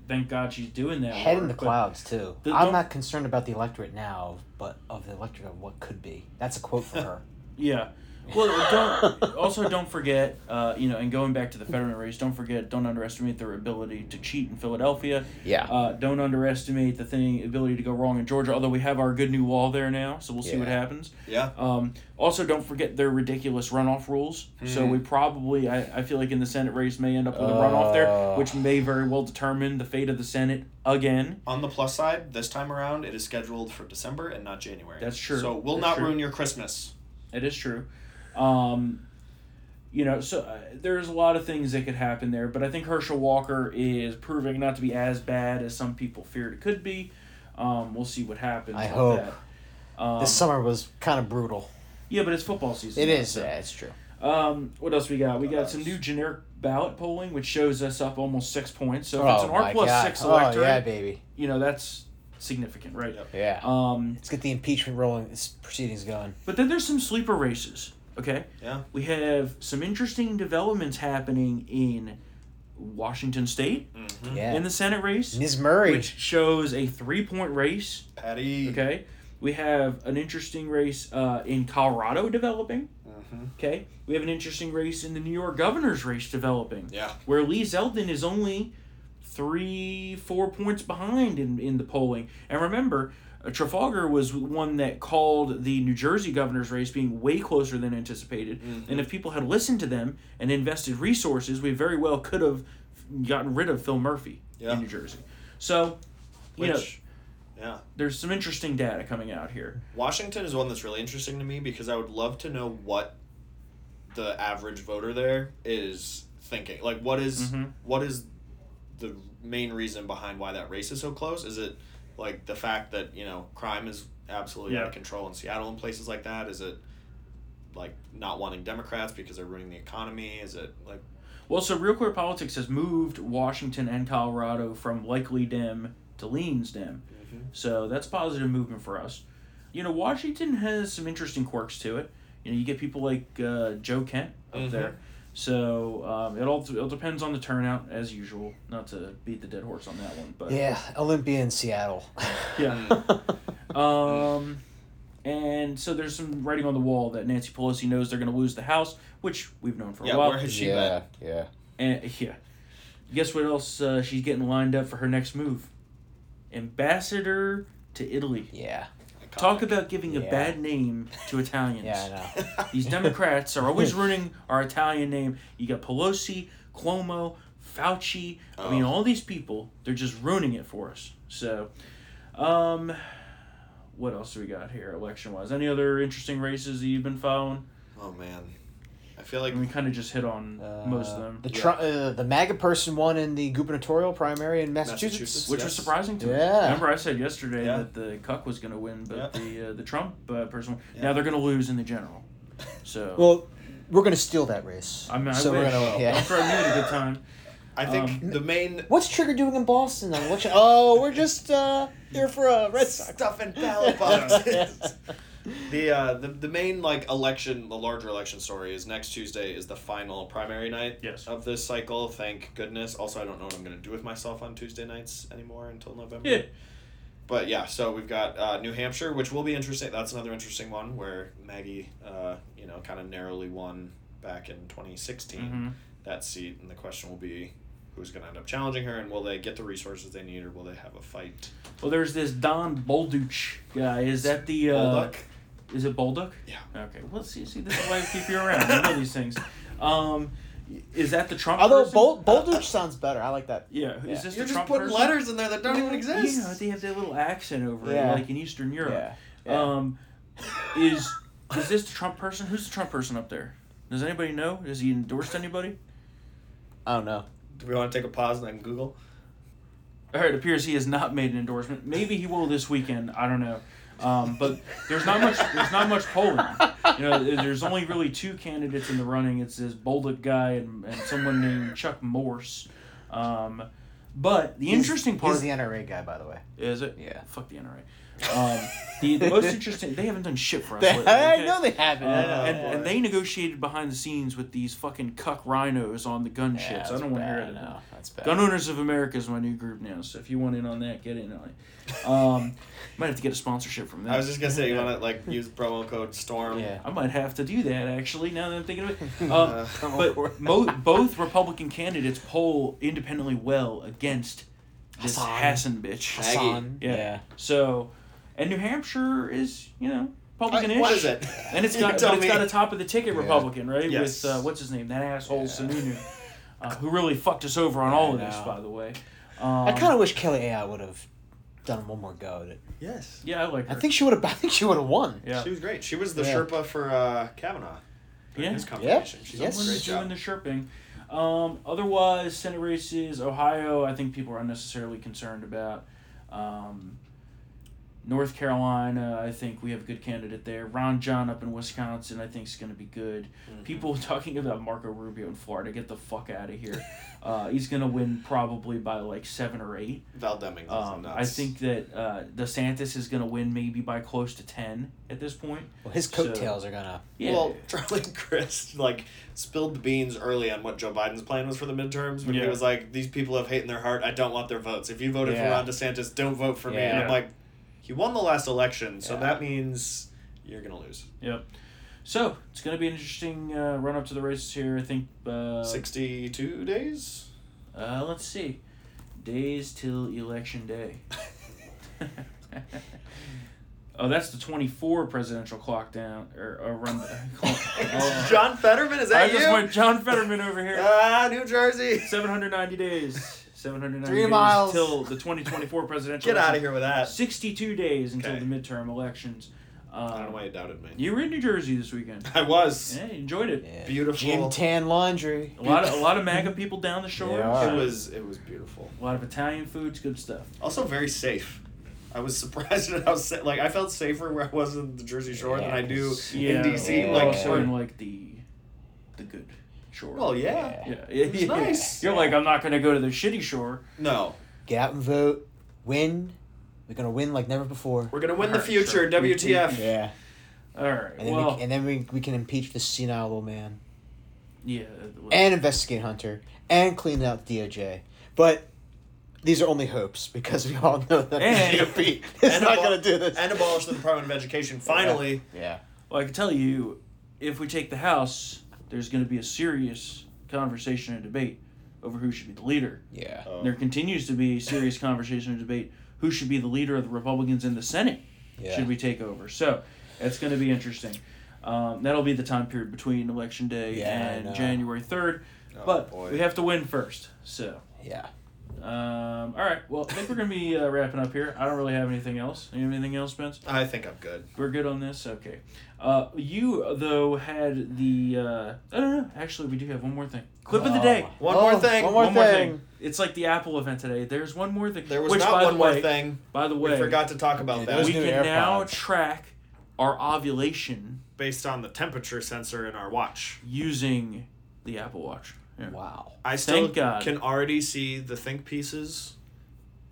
thank God she's doing that. Head in the clouds too. The- I'm don't- not concerned about the electorate now, but of the electorate of what could be. That's a quote from her. Yeah. Well, don't also don't forget, uh, you know, and going back to the Fetterman race, don't forget, don't underestimate their ability to cheat in Philadelphia. Yeah. Uh, don't underestimate the thing ability to go wrong in Georgia. Although we have our good new wall there now, so we'll see what happens. Yeah. Um, also, don't forget their ridiculous runoff rules. So Hmm. we probably, I, I feel like in the Senate race may end up with a runoff there, Uh. which may very well determine the fate of the Senate again. On the plus side, this time around, it is scheduled for December and not January. That's true. So we'll That's not true. ruin your Christmas. It is true. Um, you know, so uh, there's a lot of things that could happen there, but I think Herschel Walker is proving not to be as bad as some people feared it could be. Um, we'll see what happens. I hope. that. Um, this summer was kind of brutal. Yeah, but it's football season. It is. so- Yeah, it's true. Um, what else we got? We got some new generic ballot polling, which shows us up almost six points. So if it's Oh an R my plus God. six Oh, electorate, yeah, baby. you know that's significant, right? Yeah. Um, Let's get the impeachment rolling. This proceedings going. but then there's some sleeper races. Okay. Yeah. We have some interesting developments happening in Washington State Yeah. in the Senate race. Ms. Murray. which shows a three point race. Patty. Okay. We have an interesting race uh, in Colorado developing. Okay. We have an interesting race in the New York governor's race developing. Yeah. Where Lee Zeldin is only three, four points behind in, in the polling. And remember, Trafalgar was one that called the New Jersey governor's race being way closer than anticipated. And if people had listened to them and invested resources, we very well could have gotten rid of Phil Murphy Yeah. in New Jersey. So, you know, yeah. there's some interesting data coming out here. Washington is one that's really interesting to me because I would love to know what the average voter there is thinking. Like, what is- Mhm. what is the main reason behind why that race is so close? Is it like the fact that you know crime is absolutely out of control in Seattle and places like that? Is it like not wanting Democrats because they're ruining the economy? Is it like Well, so Real Clear Politics has moved Washington and Colorado from likely Dem to leans Dem. So that's positive movement for us. You know, Washington has some interesting quirks to it. You know, you get people like uh, Joe Kent up Mhm. there. So um, it all it all depends on the turnout as usual. Not to beat the dead horse on that one, but Yeah, Olympia in Seattle. yeah. um, and so there's some writing on the wall that Nancy Pelosi knows they're going to lose the House, which we've known for Yeah, a while. where has she yeah, yeah. And yeah, guess what else uh, she's getting lined up for her next move? Ambassador to Italy. Yeah. Talk about giving a bad name to Italians. Yeah, I know. These Democrats are always ruining our Italian name. You got Pelosi, Cuomo, Fauci. I mean, Oh. all these people, they're just ruining it for us. So, um, what else do we got here election wise? Any other interesting races that you've been following? Oh man, I feel like And we kind of just hit on most of Uh, them, The Trump, uh, the MAGA person won in the gubernatorial primary in Massachusetts. Massachusetts. which was surprising to me. Yeah. Remember, I said yesterday Yeah. that the Cuck was going to win, but Yeah. the uh, the Trump uh, person. Yeah. Now they're going to lose in the general. So Well, we're gonna steal that race. I mean, I so wish. we're gonna, yeah. Don't throw me at a good time. I think Um, the main What's Trigger doing in Boston? Then? What you- oh, we're just uh, here for a Red Sox. stuff in ballot boxes. the uh the, the main like election the larger election story is next tuesday is the final primary night Yes. of this cycle thank goodness also i don't know what i'm going to do with myself on tuesday nights anymore until november Yeah. but yeah so we've got uh, new hampshire which will be interesting that's another interesting one where maggie uh, you know kind of narrowly won back in 2016 Mhm. that seat and the question will be who's going to end up challenging her and will they get the resources they need or will they have a fight Well, there's this Don Bolduc guy. Is that the uh, Bolduc? Is it Bolduc? Yeah. Okay. Well, see, see, this is why I keep you around. You know these things. Um, is that the Trump? Although person? Bold Bolduc sounds better. I like that. Yeah. Yeah. Is this you're the just Trump putting person? letters in there that don't even exist Yeah, they have that little accent over Yeah. it, like in Eastern Europe. Yeah. Yeah. Um, is is this the Trump person? Who's the Trump person up there? Does anybody know? Has he endorsed anybody? I don't know. Do we want to take a pause and then Google? All right, it appears he has not made an endorsement. Maybe he will this weekend. I don't know. Um, but there's not much. There's not much polling. You know, there's only really two candidates in the running. It's this Bolduc guy and, and someone named Chuck Morse. Um, but the He's- interesting part He's the NRA guy, by the way. is it. Yeah. Fuck the NRA. Um, the, the most interesting. They haven't done shit for us. They- lately, I know they haven't. Uh, know. and, and they negotiated behind the scenes with these fucking cuck rhinos on the gun Yeah, ships. I don't want to hear it. no, that's bad. Gun Owners of America is my new group now, so if you want in on that, get in on it. Um, might have to get a sponsorship from them. I was just gonna say you want to like use promo code Storm. Yeah. I might have to do that actually. Now that I'm thinking of it, Uh, um, but mo- both Republican candidates poll independently well against this Hassan. Hassan bitch. Hassan. Yeah. Yeah. So, and New Hampshire is you know Republican-ish. What is it? And it's got tell but it's me. got a top of the ticket Republican, right? Yes. With uh, what's his name? That asshole Sununu, uh, who really fucked us over on all of this, know. by the way. Um, I kind of wish Kelly Ayotte would have done one more go at it. Yes. yeah, I like her. I think she would have. I think she would have won. yeah. She was great. She was the Yeah. Sherpa for uh, Kavanaugh. during Yeah. His confirmation. She's Yes. done a great Someone's job. doing the chirping. Um, otherwise, Senate races, Ohio, I think people are unnecessarily concerned about. Um, North Carolina, I think we have a good candidate there. Ron John up in Wisconsin, I think is going to be good. People talking about Marco Rubio in Florida, get the fuck out of here. uh, he's going to win probably by like seven or eight. Val Deming. Um, I think that uh, DeSantis is going to win maybe by close to ten at this point. Well, his So- coattails are gonna. Yeah. Well, Charlie Crist like spilled the beans early on what Joe Biden's plan was for the midterms when he was like, "These people have hate in their heart. I don't want their votes. If you voted Yeah. for Ron DeSantis, don't vote for me." And I'm like, he won the last election, so Yeah. that means you're gonna lose. Yep. So it's going to be an interesting uh, run up to the races here. I think. Uh, Sixty-two days. Uh, let's see. Days till election day. oh, that's the 24 presidential clock down or, or run. Clock. Oh. John Fetterman, is that I you? just went John Fetterman over here. Ah, New Jersey. 790 days. 790 Three days miles. till the 2024 presidential. Get out of here with that. 62 days until Okay. the midterm elections. Um, I don't know why you doubted me. You were in New Jersey this weekend. I was Yeah, you enjoyed it. Yeah. beautiful. Gym tan laundry. A lot of a lot of MAGA people down the shore. They are. It was it was beautiful. A lot of Italian foods, good stuff. Also very safe. I was surprised at how sa- like I felt safer where I was in the Jersey Shore than I do Yeah, in DC. yeah. Like, also in like the the good shore. well, yeah. yeah, It was nice. You're like, I'm not gonna go to the shitty shore. No, Get out and vote. Win. We're gonna win like never before. we're gonna win the Alright, future. sure. WTF? Yeah. All right. And then well, we and then we, we can impeach the senile old man yeah. and investigate Hunter and clean out the DOJ. But these are only hopes because we all know that And- the GOP is And not abo- gonna do this. And abolish the Department of Education. Finally, Yeah. Well, I can tell you, if we take the House, there's going to be a serious conversation and debate over who should be the leader. Yeah. Oh. There continues to be serious conversation and debate who should be the leader of the Republicans in the Senate. Yeah. Should we take over? So it's going to be interesting. Um, that'll be the time period between election day Yeah, and. January third. Oh, but boy. we have to win first. So. Yeah. Um, all right. Well, I think we're gonna be uh, wrapping up here. I don't really have anything else. You have anything else, Spence? I think I'm good. We're good on this. Okay. Uh, you though had the. Uh, I don't know. Actually, we do have one more thing. Clip of the day. One Oh, more thing. one more One more thing. thing. It's like the Apple event today. There's one more thing. There was Which, not by one the more way, thing. By the way, We forgot to talk about that. those we new can now AirPods. track our ovulation based on the temperature sensor in our watch. using the Apple Watch. Yeah. Wow. I still Thank God. can already see the think pieces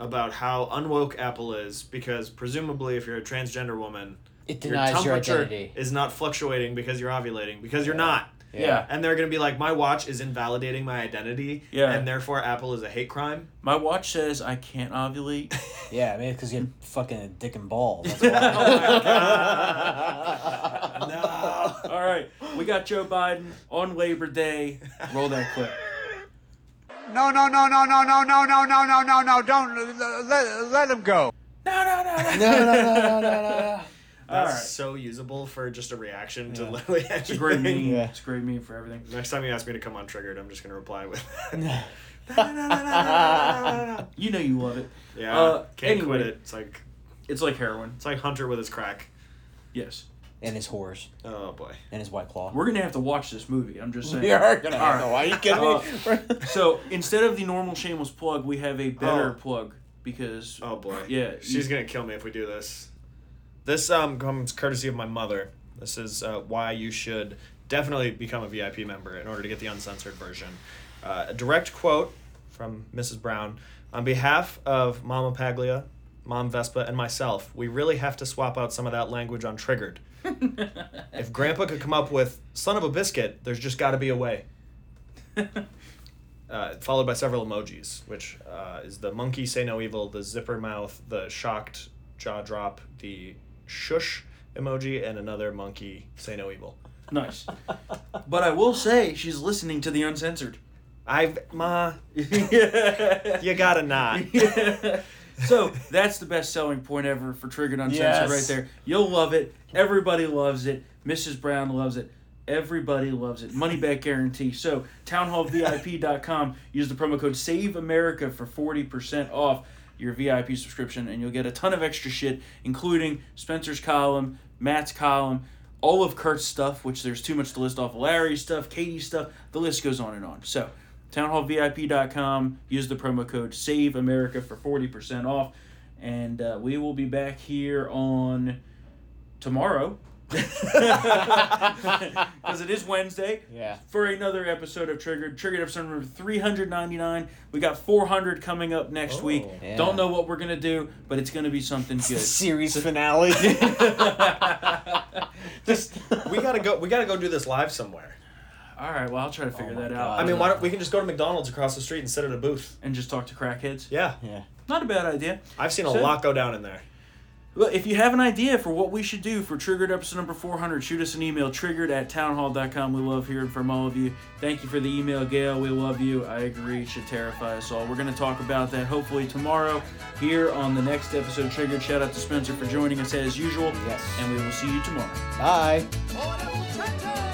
about how unwoke Apple is because presumably if you're a transgender woman, It denies your temperature identity. is not fluctuating because you're ovulating because you're not. Yeah. And they're gonna be like, my watch is invalidating my identity, Yeah. and therefore Apple is a hate crime. My watch says I can't ovulate. Yeah, maybe because you're fucking a dick and balls. That's why. no. All right, we got Joe Biden on Labor Day. Roll that clip. No, no, no, no, no, no, no, no, no, no, no, no, don't uh, let, let him go. No, no, no, no. no, no, no, no, no, no. That's Alright. so usable for just a reaction to Yeah. literally It's a great meme. Yeah. It's a great meme for everything. Next time you ask me to come on Triggered, I'm just gonna reply with. You know you love it. yeah, Uh, can't anyway. quit it. It's like It's like heroin. it's like Hunter with his crack. Yes. And his horse Oh boy. And his white claw. We're gonna have to watch this movie. I'm just saying. We are gonna All have to. Are you kidding me? So instead of the normal shameless plug, we have a better Oh. plug because Oh boy. Yeah, She's you- gonna kill me if we do this. This um comes courtesy of my mother. This is uh, why you should definitely become a VIP member in order to get the uncensored version. Uh, a direct quote from Mrs. Brown on behalf of Mama Paglia, Mom Vespa, and myself. We really have to swap out some of that language on Triggered. If Grandpa could come up with "son of a biscuit," there's just got to be a way. uh, followed by several emojis, which uh, is the monkey say no evil, the zipper mouth, the shocked jaw drop, the shush emoji, and another monkey say no evil. nice. But I will say she's listening to the uncensored. I've ma, you gotta not. So that's the best selling point ever for Triggered Uncensored Yes. right there. You'll love it. Everybody loves it. Mrs. Brown loves it. Everybody loves it. Money back guarantee. So townhallvip.com. Use the promo code Save America for forty percent off your VIP subscription, and you'll get a ton of extra shit, including Spencer's column, Matt's column, all of Kurt's stuff, which there's too much to list off. Larry's stuff, Katie's stuff. The list goes on and on. So townhallvip.com. Use the promo code Save America for forty percent off. And uh, we will be back here on tomorrow. Because it is Wednesday. Yeah. For another episode of Triggered. Triggered episode number 399. We got 400 coming up next Oh. week. Yeah. Don't know what we're going to do, but it's going to be something good. Series finale. Just we gotta go. We gotta go do this live somewhere. All right, well, I'll try to Oh figure my that God. out. I mean, why don't we can just go to McDonald's across the street and sit at a booth? and just talk to crackheads. Yeah, yeah. Not a bad idea. I've seen a So- lot go down in there. Well, if you have an idea for what we should do for Triggered episode number 400, shoot us an email, triggered at townhall.com. We love hearing from all of you. Thank you for the email, Gail. We love you. I agree. It should terrify us all. We're going to talk about that hopefully tomorrow here on the next episode of Triggered. Shout out to Spencer for joining us as usual. Yes. And we will see you tomorrow. Bye. Oh,